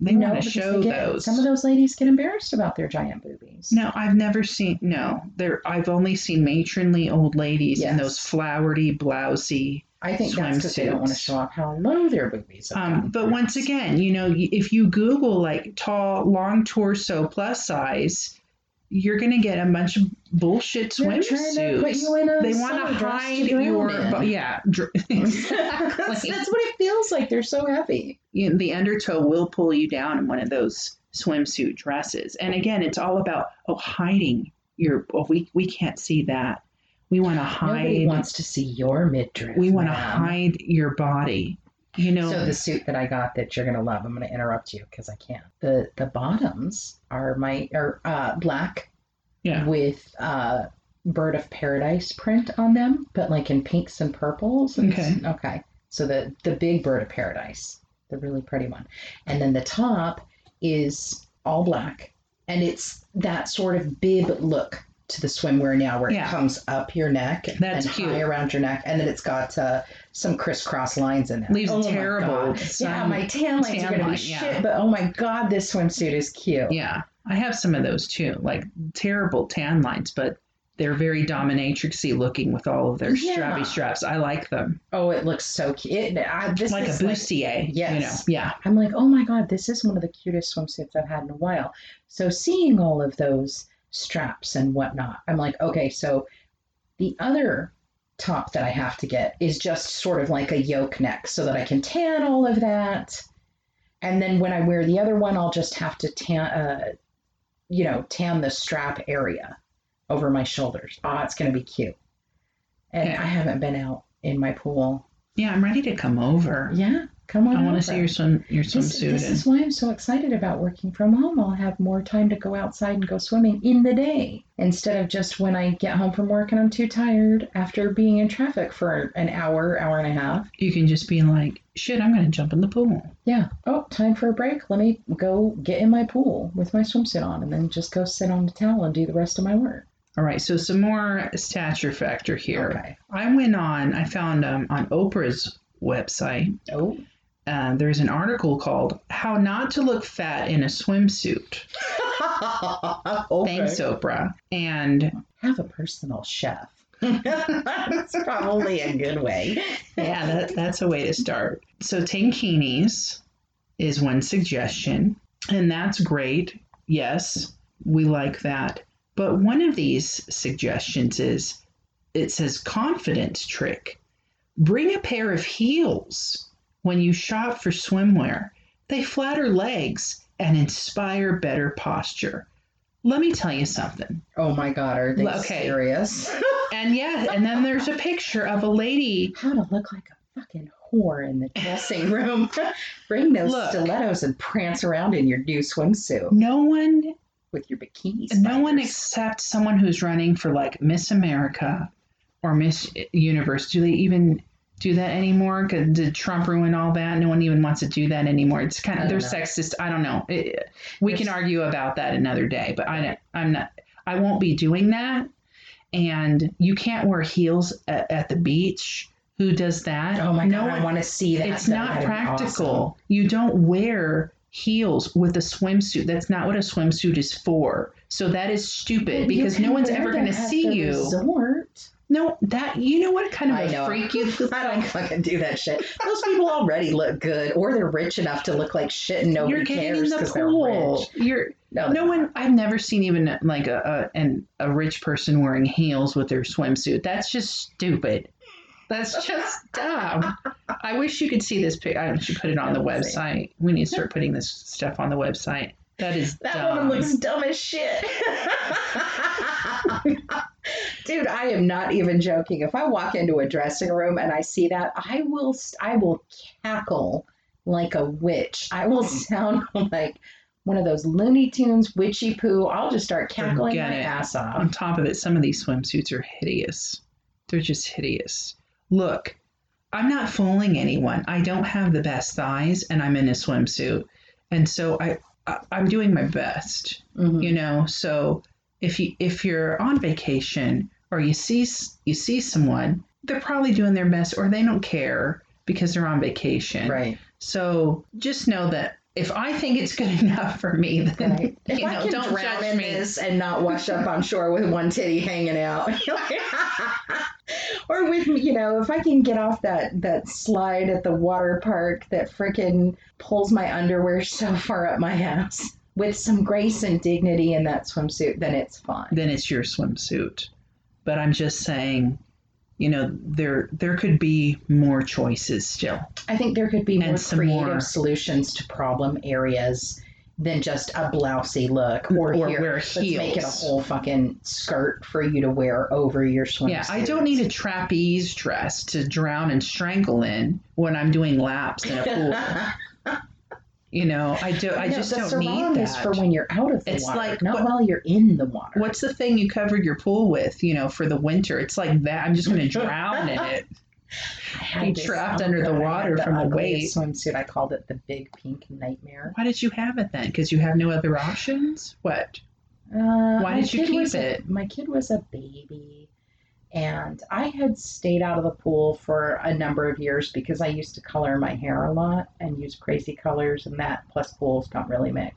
Speaker 1: They
Speaker 3: no,
Speaker 1: wanna show
Speaker 3: get-
Speaker 1: those.
Speaker 3: Some of those ladies get embarrassed about their giant boobies.
Speaker 1: No, I've never seen. No, there. I've only seen matronly old ladies in those flowery, blousy.
Speaker 3: I think that's because they don't want to show off how low their boobies are.
Speaker 1: Um, but once again, you know, if you Google like tall, long torso, plus size, you're gonna get a bunch of bullshit
Speaker 3: They're trying to put
Speaker 1: swimsuits.
Speaker 3: you in a
Speaker 1: They want to hide your,
Speaker 3: in.
Speaker 1: yeah. dr-
Speaker 3: that's,
Speaker 1: exactly.
Speaker 3: that's what it feels like. They're so heavy.
Speaker 1: You know, the undertow will pull you down in one of those swimsuit dresses. And again, it's all about oh hiding your. Oh, we we can't see that. We want to hide.
Speaker 3: Nobody wants to see your midriff.
Speaker 1: we want to hide your body. You know.
Speaker 3: So the suit that I got that you're gonna love, I'm gonna interrupt you because I can't. The the bottoms are my are uh, black
Speaker 1: Yeah.
Speaker 3: with uh, bird of paradise print on them, but like in pinks and purples. And
Speaker 1: Okay.
Speaker 3: Okay. So the the big bird of paradise, the really pretty one, and then the top is all black, and it's that sort of bib look to the swimwear now, where
Speaker 1: Yeah.
Speaker 3: it comes up your neck
Speaker 1: That's
Speaker 3: and
Speaker 1: cute.
Speaker 3: high around your neck, and then it's got uh, some crisscross lines in it.
Speaker 1: Leaves
Speaker 3: Oh
Speaker 1: terrible.
Speaker 3: Yeah, my tan lines
Speaker 1: tan
Speaker 3: are gonna
Speaker 1: line,
Speaker 3: be
Speaker 1: yeah.
Speaker 3: shit, but oh my god, this swimsuit is cute.
Speaker 1: Yeah, I have some of those too, like terrible tan lines, but they're very dominatrixy looking with all of their
Speaker 3: Yeah.
Speaker 1: strappy straps. I like them,
Speaker 3: Oh, it looks so cute. It, I, this
Speaker 1: like a
Speaker 3: is like-
Speaker 1: bustier. You know,
Speaker 3: Yes.
Speaker 1: yeah,
Speaker 3: I'm like, oh my god, this is one of the cutest swimsuits I've had in a while. So seeing all of those straps and whatnot, I'm like, okay, so the other top that I have to get is just sort of like a yoke neck so that I can tan all of that. And then when I wear the other one, I'll just have to tan, uh, you know, tan the strap area over my shoulders. Oh, it's going to be cute. And
Speaker 1: Yeah.
Speaker 3: I haven't been out in my pool.
Speaker 1: yeah. I'm ready to come over.
Speaker 3: Yeah, come on.
Speaker 1: I want to see your swim your
Speaker 3: This,
Speaker 1: swimsuit.
Speaker 3: this
Speaker 1: and-
Speaker 3: is why I'm so excited about working from home. I'll have more time to go outside and go swimming in the day instead of just when I get home from work and I'm too tired after being in traffic for an hour, hour and a half.
Speaker 1: you can just be like, shit, I'm going to jump in the pool.
Speaker 3: Yeah. Oh, time for a break. Let me go get in my pool with my swimsuit on and then just go sit on the towel and do the rest of my work.
Speaker 1: All right, so some more stature factor here.
Speaker 3: Okay.
Speaker 1: I went on, I found um, on Oprah's website,
Speaker 3: Oh.
Speaker 1: Uh, there's an article called How Not to Look Fat in a Swimsuit.
Speaker 3: okay.
Speaker 1: Thanks, Oprah. And
Speaker 3: Have a personal chef. That's probably a good way.
Speaker 1: yeah, that, that's a way to start. So, tankinis is one suggestion, and that's great. Yes, we like that. But one of these suggestions is it says confidence trick. Bring a pair of heels when you shop for swimwear. They flatter legs and inspire better posture. Let me tell you something.
Speaker 3: Oh my god, are they
Speaker 1: Okay.
Speaker 3: serious?
Speaker 1: And yeah, and then there's a picture of a lady.
Speaker 3: How to look like a fucking whore in the dressing room. Bring those
Speaker 1: Look.
Speaker 3: stilettos and prance around in your new swimsuit
Speaker 1: No one
Speaker 3: with your bikini.
Speaker 1: no one except someone who's running for like Miss America or Miss Universe. Do they even do that anymore? Did Trump ruin all that? No one even wants to do that anymore. It's kind of they're
Speaker 3: know.
Speaker 1: sexist. I don't know. It- we can argue about that another day, but I don't, I'm not. I won't be doing that. And you can't wear heels at, at the beach. Who does that?
Speaker 3: Oh my
Speaker 1: no
Speaker 3: god,
Speaker 1: one,
Speaker 3: I want to see that.
Speaker 1: it's
Speaker 3: That
Speaker 1: not practical. You don't wear heels with a swimsuit. That's not what a swimsuit is for. So that is stupid
Speaker 3: awesome.
Speaker 1: because no one's ever going to see you.
Speaker 3: Resort.
Speaker 1: No, that you know what kind of
Speaker 3: I
Speaker 1: a
Speaker 3: know.
Speaker 1: freak you
Speaker 3: I don't fucking do that shit. Those people already look good, or they're rich enough to look like shit, and nobody
Speaker 1: You're getting in
Speaker 3: cares
Speaker 1: the
Speaker 3: because they're
Speaker 1: pool.
Speaker 3: rich.
Speaker 1: You're
Speaker 3: No,
Speaker 1: no
Speaker 3: they're
Speaker 1: one. I've never seen even like a, a an a rich person wearing heels with their swimsuit. That's just stupid. That's just dumb. I wish you could see this pic. I should put it on the
Speaker 3: see.
Speaker 1: website. We need to start putting this stuff on the website. That is
Speaker 3: That
Speaker 1: dumb.
Speaker 3: woman looks dumb as shit. Dude, I am not even joking. If I walk into a dressing room and I see that, I will I will cackle like a witch. I will sound like one of those Looney Tunes witchy poo. I'll just start cackling
Speaker 1: Forget
Speaker 3: my
Speaker 1: it.
Speaker 3: ass off.
Speaker 1: on top of it, some of these swimsuits are hideous. They're just hideous. Look, I'm not fooling anyone. I don't have the best thighs, and I'm in a swimsuit, and so I, I I'm doing my best.
Speaker 3: Mhm.
Speaker 1: You know, so if you if you're on vacation or you see you see someone, they're probably doing their best, or they don't care because they're on vacation.
Speaker 3: Right.
Speaker 1: So just know that if I think it's good enough for me, then
Speaker 3: Right. If
Speaker 1: you
Speaker 3: I
Speaker 1: know, don't
Speaker 3: drown
Speaker 1: judge
Speaker 3: in
Speaker 1: me.
Speaker 3: this and not wash up on shore with one titty hanging out, or with you know, if I can get off that that slide at the water park that frickin' pulls my underwear so far up my ass with some grace and dignity in that swimsuit, then it's fine.
Speaker 1: then it's your swimsuit. But I'm just saying, you know, there there could be more choices still.
Speaker 3: I think there could be more
Speaker 1: some
Speaker 3: creative
Speaker 1: more-
Speaker 3: solutions to problem areas than just a blousy look or,
Speaker 1: Or
Speaker 3: here,
Speaker 1: wear
Speaker 3: let's make it a whole fucking skirt for you to wear over your swimsuit.
Speaker 1: Yeah, I don't need a trapeze dress to drown and strangle in when I'm doing laps in a pool. You know, I do. I
Speaker 3: No,
Speaker 1: just don't need that.
Speaker 3: for when you're out of the
Speaker 1: It's
Speaker 3: water,
Speaker 1: like
Speaker 3: not
Speaker 1: what-
Speaker 3: while you're in the water.
Speaker 1: What's the thing you covered your pool with? You know, for the winter. It's like that. I'm just going to drown in it.
Speaker 3: I
Speaker 1: be trapped under the water
Speaker 3: had
Speaker 1: from the
Speaker 3: ugliest swimsuit. I called it the Big Pink Nightmare.
Speaker 1: Why did you have it then? Because you have no other options. What?
Speaker 3: Uh,
Speaker 1: Why did you keep
Speaker 3: was a-
Speaker 1: it?
Speaker 3: my kid was a baby, and I had stayed out of the pool for a number of years because I used to color my hair a lot and use crazy colors, and that plus pools don't really mix.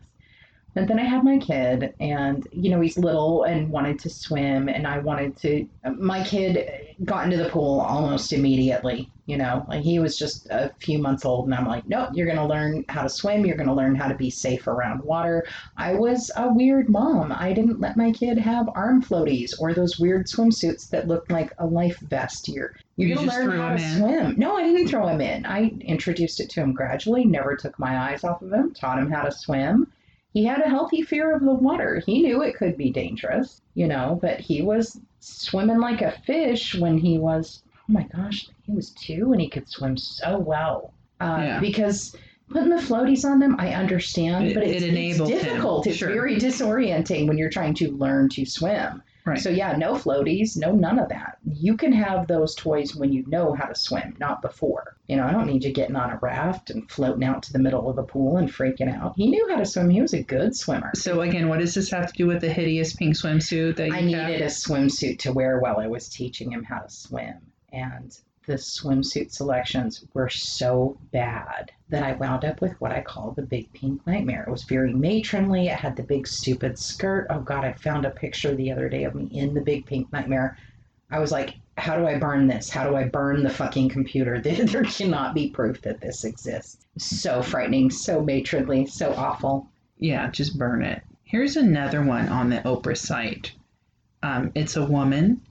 Speaker 3: And then I had my kid, and you know he's little and wanted to swim, and I wanted to. My kid got into the pool almost immediately. You know, like he was just a few months old, and I'm like, nope, you're gonna learn how to swim. You're gonna learn how to be safe around water. I was a weird mom. I didn't let my kid have arm floaties or those weird swimsuits that looked like a life vest. You're you're
Speaker 1: You just
Speaker 3: learn how
Speaker 1: him
Speaker 3: to
Speaker 1: in?
Speaker 3: swim. No, I didn't throw him in. I introduced it to him gradually. Never took my eyes off of him. Taught him how to swim. He had a healthy fear of the water. He knew it could be dangerous, you know, but he was swimming like a fish when he was, oh my gosh, he was two and he could swim so well. Uh,
Speaker 1: Yeah.
Speaker 3: Because putting the floaties on them, I understand,
Speaker 1: It-
Speaker 3: but
Speaker 1: it
Speaker 3: it's,
Speaker 1: enabled
Speaker 3: it's
Speaker 1: him,
Speaker 3: difficult. It's
Speaker 1: sure.
Speaker 3: very disorienting when you're trying to learn to swim.
Speaker 1: Right.
Speaker 3: So yeah, no floaties, no none of that. You can have those toys when you know how to swim, not before. You know, I don't need you getting on a raft and floating out to the middle of the pool and freaking out. He knew how to swim. He was a good swimmer.
Speaker 1: So again, what does this have to do with the hideous pink swimsuit that you
Speaker 3: I
Speaker 1: have?
Speaker 3: needed a swimsuit to wear while I was teaching him how to swim. And the swimsuit selections were so bad that I wound up with what I call the big pink nightmare. It was very matronly. It had the big stupid skirt. Oh God, I found a picture the other day of me in the big pink nightmare. I was like, how do I burn this? How do I burn the fucking computer? There, cannot be proof that this exists. So frightening, so matronly, so awful.
Speaker 1: Yeah, just burn it. Here's another one on the Oprah site. Um, it's a woman,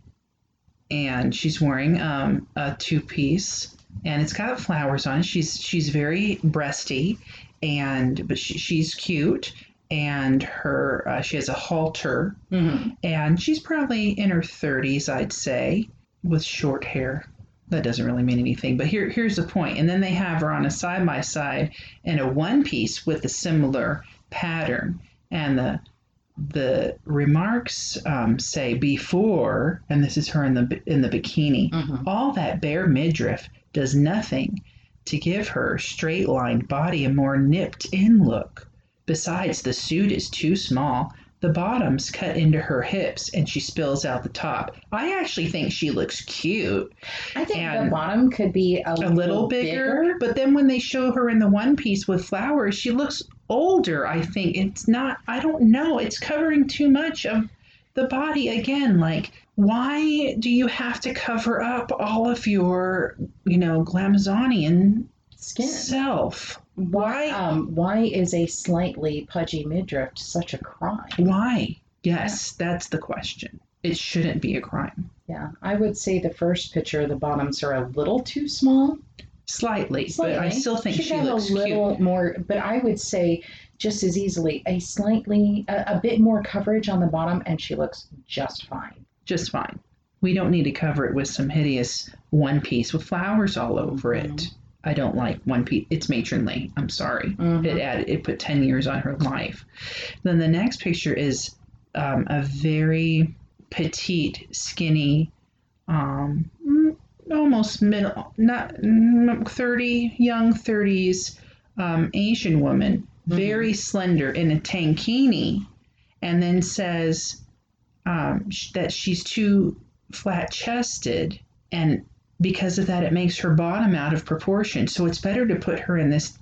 Speaker 1: and she's wearing um, a two-piece, and it's got flowers on it. She's she's very breasty, and but she, she's cute, and her uh, she has a halter,
Speaker 3: hmm
Speaker 1: and she's probably in her 30s, I'd say, with short hair. That doesn't really mean anything, but here here's the point. And then they have her on a side by side in a one piece with a similar pattern, and the the remarks um, say before, and this is her in the in the bikini.
Speaker 3: hmm
Speaker 1: All that bare midriff does nothing to give her straight lined body a more nipped in look. Besides, the suit is too small. The bottom's cut into her hips and she spills out the top. I actually think she looks cute,
Speaker 3: I think the bottom could be a,
Speaker 1: a little bigger, but then when they show her in the one piece with flowers, she looks older. I think it's not, I don't know, it's covering too much of the body again. Like, why do you have to cover up all of your, you know, Glamazonian
Speaker 3: skin.
Speaker 1: self?
Speaker 3: Why?
Speaker 1: Why?
Speaker 3: Um, why is a slightly pudgy midriff such a crime?
Speaker 1: Why? Yes, that's the question. It shouldn't be a crime.
Speaker 3: Yeah, I would say the first picture, the bottoms are a little too small.
Speaker 1: Slightly,
Speaker 3: Slightly.
Speaker 1: but I still think
Speaker 3: Should
Speaker 1: she
Speaker 3: have
Speaker 1: looks
Speaker 3: a little
Speaker 1: cute.
Speaker 3: more. But I would say just as easily a slightly, a, a bit more coverage on the bottom, and she looks just fine.
Speaker 1: Just fine. We don't need to cover it with some hideous one piece with flowers all over it.
Speaker 3: Mhm.
Speaker 1: I don't like one piece. It's matronly. I'm sorry.
Speaker 3: Mhm.
Speaker 1: It added. It put ten years on her life. Then the next picture is um, a very petite, skinny, um, almost middle, not mm, thirty, young thirties, um, Asian woman,
Speaker 3: Mhm.
Speaker 1: very slender in a tankini, and then says um, sh- that she's too flat chested and because of that it makes her bottom out of proportion. So it's better to put her in this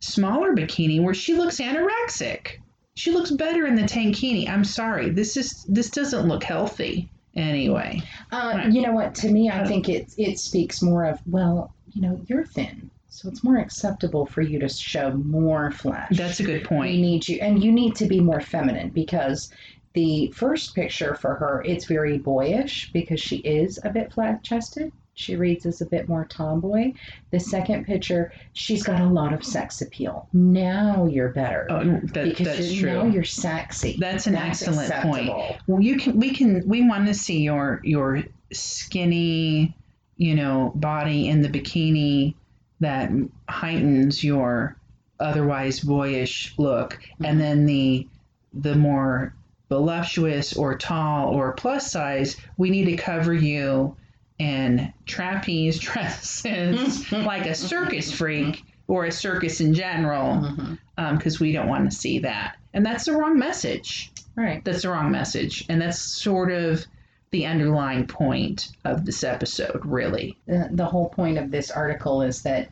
Speaker 1: smaller bikini where she looks anorexic. She looks better in the tankini. I'm sorry. This is this doesn't look healthy anyway
Speaker 3: Uh. You know what? To me, I
Speaker 1: Uh,
Speaker 3: think it it speaks more of well, you know, you're thin, so it's more acceptable for you to show more flesh.
Speaker 1: that's a good point.
Speaker 3: we need you and you need to be more feminine because the first picture for her it's very boyish because she is a bit flat chested she reads as a bit more tomboy. The second picture she's got a lot of sex appeal. Now you're better.
Speaker 1: Oh, that,
Speaker 3: because
Speaker 1: that's
Speaker 3: you're,
Speaker 1: true.
Speaker 3: now you're sexy.
Speaker 1: That's an excellent point. Well, you can we can we want to see your your skinny, you know, body in the bikini that heightens your otherwise boyish look,
Speaker 3: Mm-hmm.
Speaker 1: and then the the more voluptuous or tall or plus size, we need to cover you in trapeze dresses like a circus freak or a circus in general, because we don't want to see that, and that's the wrong message.
Speaker 3: Right.
Speaker 1: That's the wrong message, and that's sort of the underlying point of this episode, really.
Speaker 3: the, the whole point of this article is that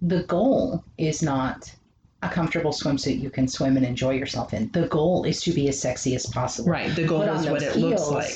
Speaker 3: the goal is not a comfortable swimsuit you can swim and enjoy yourself in. The goal is to be as sexy as possible.
Speaker 1: Right. The goal
Speaker 3: Put
Speaker 1: is what it looks like.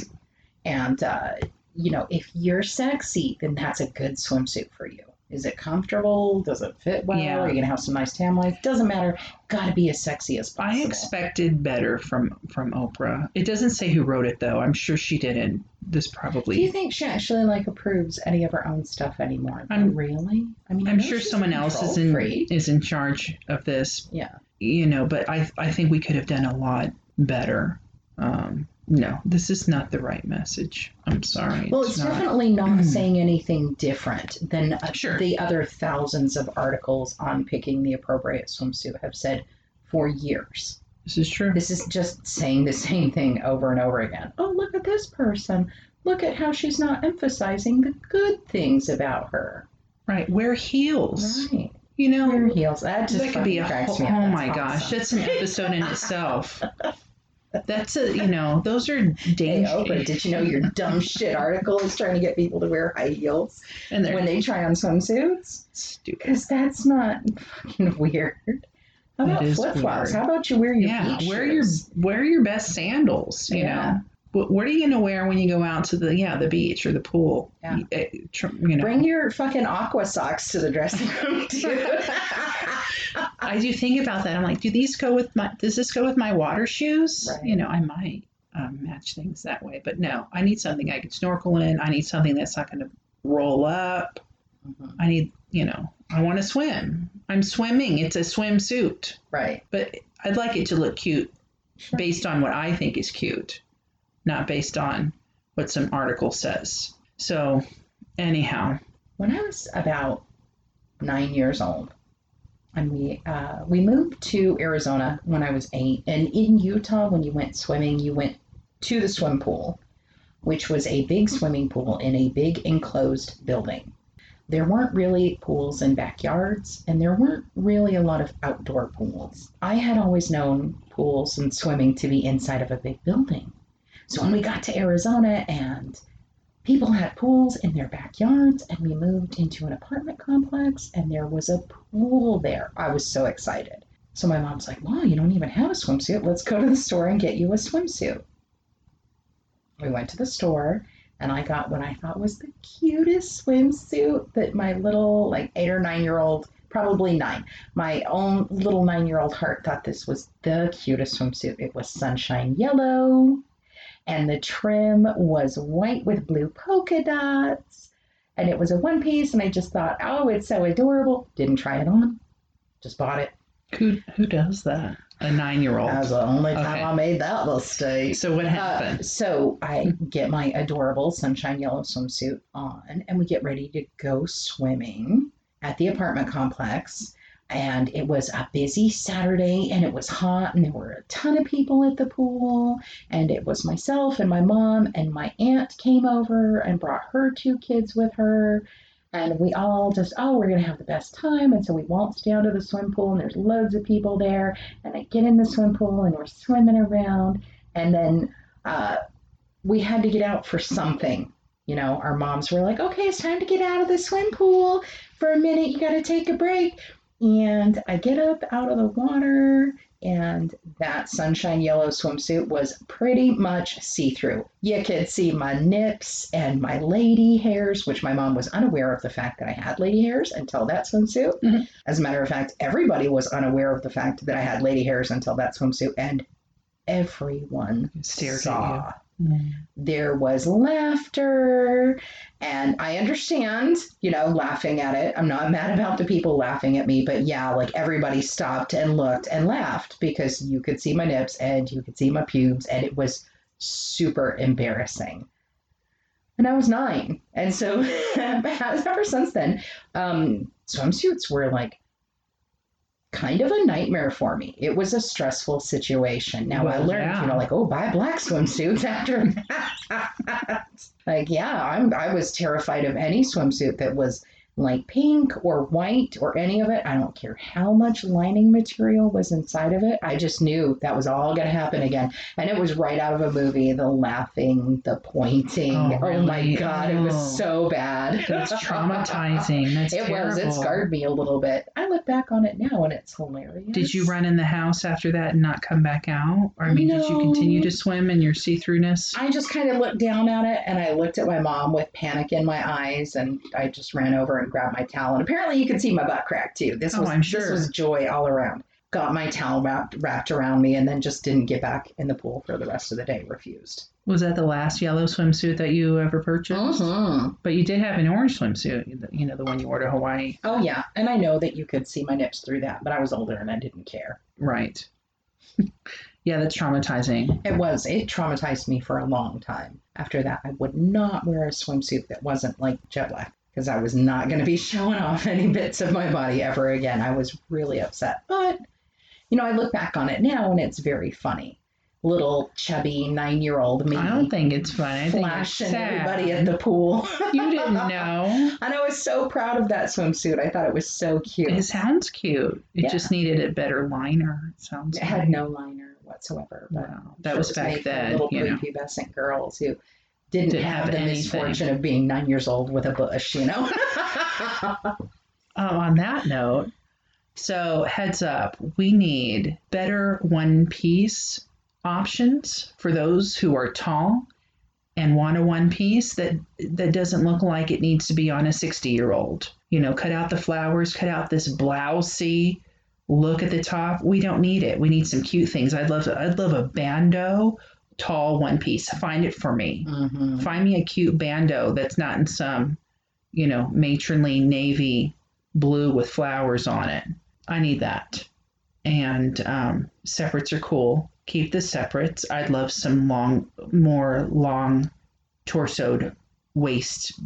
Speaker 3: And, uh, you know, if you're sexy, then that's a good swimsuit for you. Is it comfortable? Does it fit well?
Speaker 1: Yeah.
Speaker 3: Are you going to have some nice tan lines? Doesn't matter. Got to be as sexy as possible.
Speaker 1: I expected better from from Oprah. It doesn't say who wrote it though. I'm sure she didn't. This probably.
Speaker 3: Do you think she actually like approves any of her own stuff anymore?
Speaker 1: I'm-
Speaker 3: really? I mean,
Speaker 1: I'm sure someone else is in is in charge of this.
Speaker 3: Yeah.
Speaker 1: You know, but I I think we could have done a lot better. Um, no, this is not the right message. I'm sorry.
Speaker 3: Well, it's
Speaker 1: not.
Speaker 3: definitely not saying anything different than uh,
Speaker 1: Sure.
Speaker 3: the other thousands of articles on picking the appropriate swimsuit have said for years.
Speaker 1: This is true.
Speaker 3: This is just saying the same thing over and over again. Oh, look at this person. Look at how she's not emphasizing the good things about her.
Speaker 1: Right. Wear heels.
Speaker 3: Right.
Speaker 1: You know,
Speaker 3: Wear heels. That just
Speaker 1: that could be a whole, oh my gosh
Speaker 3: awesome.
Speaker 1: that's an episode in itself that's a you know those are dangerous
Speaker 3: Oprah, did you know your dumb shit article is trying to get people to wear high heels
Speaker 1: and
Speaker 3: when they try on swimsuits?
Speaker 1: stupid
Speaker 3: Because that's not fucking weird. How about flip flops? How about you wear your
Speaker 1: yeah
Speaker 3: beach
Speaker 1: wear your wear your best sandals you
Speaker 3: Yeah.
Speaker 1: know what, are you gonna wear when you go out to the yeah the beach or the pool
Speaker 3: Yeah.
Speaker 1: you, eh, you know
Speaker 3: Bring your fucking aqua socks to the dressing room too.
Speaker 1: i do think about that i'm like do these go with my does this go with my water shoes
Speaker 3: Right.
Speaker 1: you know i might um, match things that way but no i need something i can snorkel in i need something that's not going to roll up
Speaker 3: Mhm.
Speaker 1: I need, you know, I want to swim. I'm swimming. It's a swimsuit,
Speaker 3: Right.
Speaker 1: but I'd like it to look cute
Speaker 3: Sure.
Speaker 1: based on what I think is cute, not based on what some article says. So, anyhow,
Speaker 3: When I was about nine years old, and we uh, we moved to Arizona when I was eight, and in Utah, when you went swimming, you went to the swim pool, which was a big swimming pool in a big enclosed building. There weren't really pools in backyards, and there weren't really a lot of outdoor pools. I had always known pools and swimming to be inside of a big building. So when we got to Arizona and people had pools in their backyards and we moved into an apartment complex and there was a pool there. I was so excited. So my mom's like, Wow, you don't even have a swimsuit. Let's go to the store and get you a swimsuit. We went to the store and I got what I thought was the cutest swimsuit that my little, like, eight or nine year old, probably nine, my own little nine year old heart thought this was the cutest swimsuit. It was sunshine yellow and the trim was white with blue polka dots. And it was a one piece, and I just thought, oh, it's so adorable. Didn't try it on, just bought it.
Speaker 1: who who does that? A nine year old.
Speaker 3: That was the only time
Speaker 1: Okay.
Speaker 3: I made that mistake.
Speaker 1: So what
Speaker 3: Uh,
Speaker 1: happened?
Speaker 3: so I get my adorable sunshine yellow swimsuit on, and we get ready to go swimming at the apartment complex. And it was a busy Saturday, and it was hot, and there were a ton of people at the pool. And it was myself and my mom, and my aunt came over and brought her two kids with her. And we all just, oh, we're going to have the best time. And so we waltzed down to the swim pool, and there's loads of people there. And I get in the swim pool, and we're swimming around. And then uh, we had to get out for something. You know, our moms were like, okay, it's time to get out of the swim pool for a minute. You got to take a break. And I get up out of the water, and that sunshine yellow swimsuit was pretty much see through. You could see my nips and my lady hairs, which my mom was unaware of the fact that I had lady hairs until that swimsuit.
Speaker 1: Mhm.
Speaker 3: As a matter of fact, everybody was unaware of the fact that I had lady hairs until that swimsuit, and everyone
Speaker 1: Stared
Speaker 3: saw.
Speaker 1: At.
Speaker 3: There was laughter, and I understand, you know, laughing at it. I'm not mad about the people laughing at me, but yeah, like everybody stopped and looked and laughed because you could see my nips and you could see my pubes, and it was super embarrassing. And I was nine, and so ever since then, um, swimsuits were like kind of a nightmare for me. It was a stressful situation. Now I learned,
Speaker 1: yeah.
Speaker 3: you know, like, oh, buy black swimsuits after that. like, yeah, I'm, I was terrified of any swimsuit that was like pink or white or any of it. I don't care how much lining material was inside of it. I just knew that was all going to happen again. And it was right out of a movie the laughing, the pointing.
Speaker 1: Oh,
Speaker 3: Oh, my
Speaker 1: really?
Speaker 3: God, it
Speaker 1: Oh.
Speaker 3: was so bad.
Speaker 1: That's traumatizing. That's
Speaker 3: It
Speaker 1: terrible.
Speaker 3: was. It scarred me a little bit. I look back on it now and it's hilarious.
Speaker 1: Did you run in the house after that and not come back out? Or I mean, did you continue to swim in your see-throughness?
Speaker 3: I just kind of looked down at it and I looked at my mom with panic in my eyes and I just ran over and grabbed my towel. And apparently you could see my butt crack too. This
Speaker 1: Oh,
Speaker 3: was
Speaker 1: I'm
Speaker 3: this was joy all around. Got my towel wrapped wrapped around me and then just didn't get back in the pool for the rest of the day. Refused.
Speaker 1: Was that the last yellow swimsuit that you ever purchased?
Speaker 3: Mm-hmm.
Speaker 1: But you did have an orange swimsuit, you know, the one you wore to Hawaii.
Speaker 3: Oh yeah, and I know that you could see my nips through that, but I was older and I didn't care.
Speaker 1: Right. yeah, that's traumatizing.
Speaker 3: It was. It traumatized me for a long time. After that, I would not wear a swimsuit that wasn't like jet black because I was not going to be showing off any bits of my body ever again. I was really upset. But, you know, I look back on it now and it's very funny. Little chubby nine year old me
Speaker 1: I don't think it's funny. I think it's
Speaker 3: flashing everybody at the pool.
Speaker 1: You didn't know.
Speaker 3: and I was so proud of that swimsuit. I thought it was so cute.
Speaker 1: It sounds cute. It
Speaker 3: Yeah.
Speaker 1: just needed a better liner. It sounds like
Speaker 3: It had no liner whatsoever. But
Speaker 1: Wow, that
Speaker 3: sure
Speaker 1: was back
Speaker 3: for
Speaker 1: then,
Speaker 3: Little prepubescent girls who didn't,
Speaker 1: Didn't
Speaker 3: have,
Speaker 1: have
Speaker 3: the
Speaker 1: anything.
Speaker 3: misfortune of being nine years old with a bush, you know.
Speaker 1: Oh, on that note, so heads up, we need better one piece options for those who are tall and want a one piece that that doesn't look like it needs to be on a 60 year old. You know, cut out the flowers, cut out this blousey look at the top. We don't need it. We need some cute things. I'd love I'd love a bandeau tall one piece. Find it for me.
Speaker 3: Mhm.
Speaker 1: Find me a cute bandeau that's not in some, you know, matronly navy blue with flowers on it. I need that. And um, separates are cool. Keep the separates. I'd love some long, more long torsoed waist,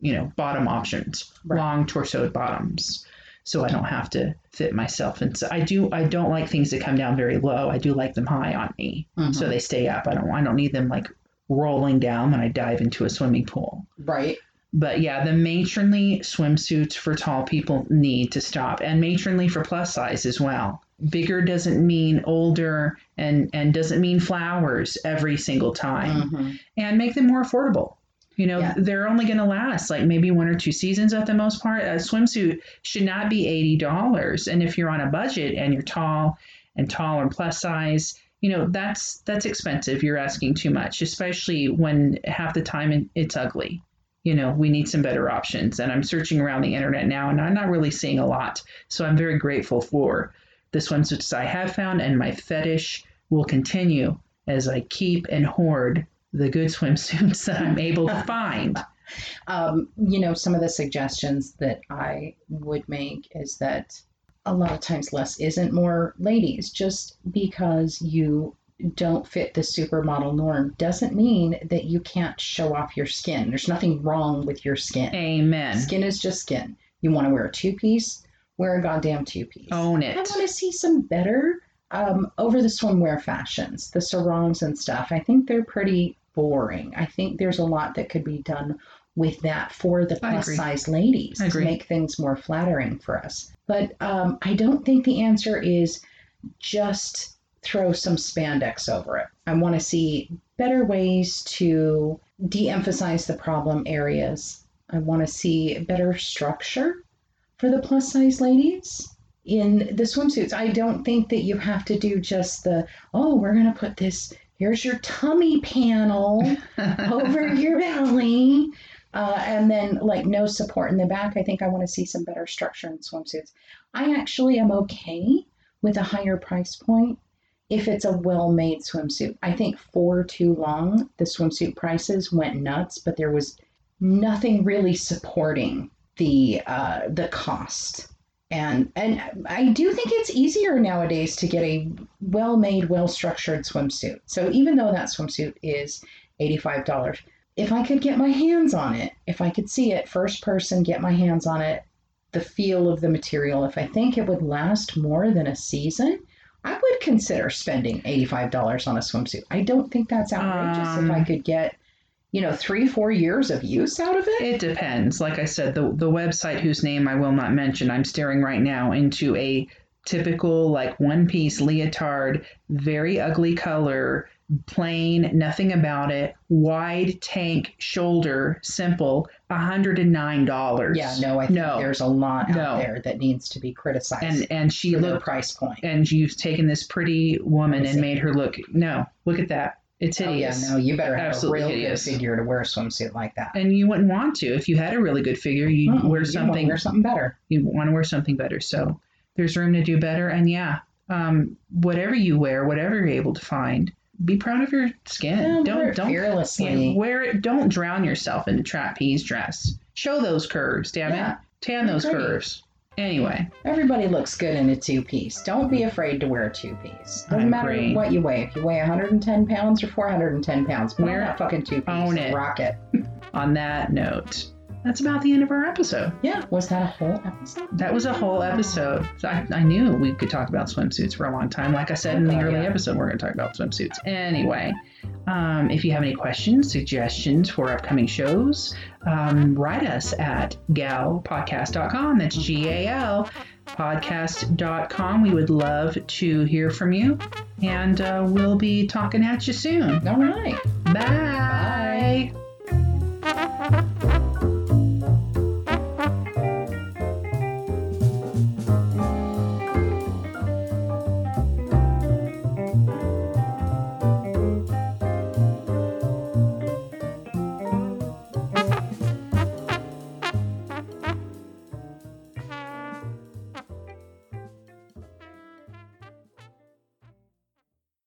Speaker 1: you know, bottom options.
Speaker 3: Right.
Speaker 1: Long torsoed bottoms. So I don't have to fit myself inside. I do. I don't like things that come down very low. I do like them high on me,
Speaker 3: Mhm.
Speaker 1: so they stay up. I don't. I don't need them like rolling down when I dive into a swimming pool.
Speaker 3: right.
Speaker 1: But yeah, the matronly swimsuits for tall people need to stop, and matronly for plus size as well. Bigger doesn't mean older, and and doesn't mean flowers every single time.
Speaker 3: Mhm.
Speaker 1: And make them more affordable. You know,
Speaker 3: Yeah.
Speaker 1: they're only going to last like maybe one or two seasons at the most part. A swimsuit should not be eighty dollars, and if you're on a budget and you're tall and tall and plus size, you know that's that's expensive. You're asking too much, especially when half the time it's ugly you know, we need some better options. And I'm searching around the internet now and I'm not really seeing a lot. So I'm very grateful for the swimsuits I have found, and my fetish will continue as I keep and hoard the good swimsuits that I'm able to find.
Speaker 3: Um, you know, some of the suggestions that I would make is that a lot of times less isn't more ladies. Just because you don't fit the supermodel norm doesn't mean that you can't show off your skin. There's nothing wrong with your skin.
Speaker 1: Amen.
Speaker 3: Skin is just skin. You want to wear a two piece? Wear a goddamn two piece.
Speaker 1: Own it.
Speaker 3: I want to see some better um, over the swimwear fashions, the sarongs and stuff. I think they're pretty boring. I think there's a lot that could be done with that for the plus size ladies to make things more flattering for us. But um, I don't think the answer is just throw some spandex over it. I want to see better ways to de emphasize the problem areas. I want to see better structure for the plus size ladies in the swimsuits. I don't think that you have to do just the, oh, we're going to put this, here's your tummy panel over your belly. Uh, and then, like, no support in the back. I think I want to see some better structure in swimsuits. I actually am okay with a higher price point if it's a well made swimsuit. I think for too long, the swimsuit prices went nuts, but there was nothing really supporting the uh, the cost. And and I do think it's easier nowadays to get a well made, well structured swimsuit. So even though that swimsuit is eighty five dollars, if I could get my hands on it, if I could see it first person, get my hands on it, the feel of the material, if I think it would last more than a season, I would consider spending $85 on a swimsuit. I don't think that's outrageous if I
Speaker 1: Um,
Speaker 3: could get, you know, three, four years of use out of it.
Speaker 1: It depends. Like I said, the the website whose name I will not mention, I'm staring right now into a typical like one piece leotard, very ugly color, plain, nothing about it, wide tank shoulder, simple, $109.
Speaker 3: Yeah, no, I think
Speaker 1: No.
Speaker 3: there's a lot out
Speaker 1: No.
Speaker 3: there that needs to be criticized
Speaker 1: And and she looked
Speaker 3: price point.
Speaker 1: and you've taken this pretty woman and made her look no, look at that. It's
Speaker 3: Oh yeah,
Speaker 1: hideous.
Speaker 3: no, you better have
Speaker 1: Absolutely
Speaker 3: a real
Speaker 1: hideous.
Speaker 3: good figure to wear a swimsuit like that.
Speaker 1: and you wouldn't want to if you had a really good figure you'd wear
Speaker 3: you
Speaker 1: something
Speaker 3: wear something better.
Speaker 1: you want to wear something better so there's room to do better and yeah um, whatever you wear whatever you're able to find be proud of your skin
Speaker 3: Yeah,
Speaker 1: don't
Speaker 3: it
Speaker 1: don't
Speaker 3: fearlessly.
Speaker 1: yeah, wear it don't drown yourself in a trapeze dress show those curves damn
Speaker 3: Yeah,
Speaker 1: it tan those
Speaker 3: agree.
Speaker 1: curves anyway
Speaker 3: Everybody looks good in a two piece. Don't be afraid to wear a two piece.
Speaker 1: I
Speaker 3: Doesn't matter
Speaker 1: agree.
Speaker 3: what you weigh. If you weigh 110 pounds or 410 pounds, wear
Speaker 1: Wear-
Speaker 3: that fucking two piece.
Speaker 1: own it.
Speaker 3: Rock it.
Speaker 1: on that note that's about the end of our episode
Speaker 3: Yeah, was that a whole episode?
Speaker 1: That was a whole episode. So I, I knew we could talk about swimsuits for a long time. Like I said in the early
Speaker 3: yeah.
Speaker 1: episode, we're going to talk about swimsuits. Anyway, um, if you have any questions, suggestions for upcoming shows, um, write us at galpodcast.com. That's G A L podcast.com. We would love to hear from you, and uh, we'll be talking at you soon.
Speaker 3: All right.
Speaker 1: Bye.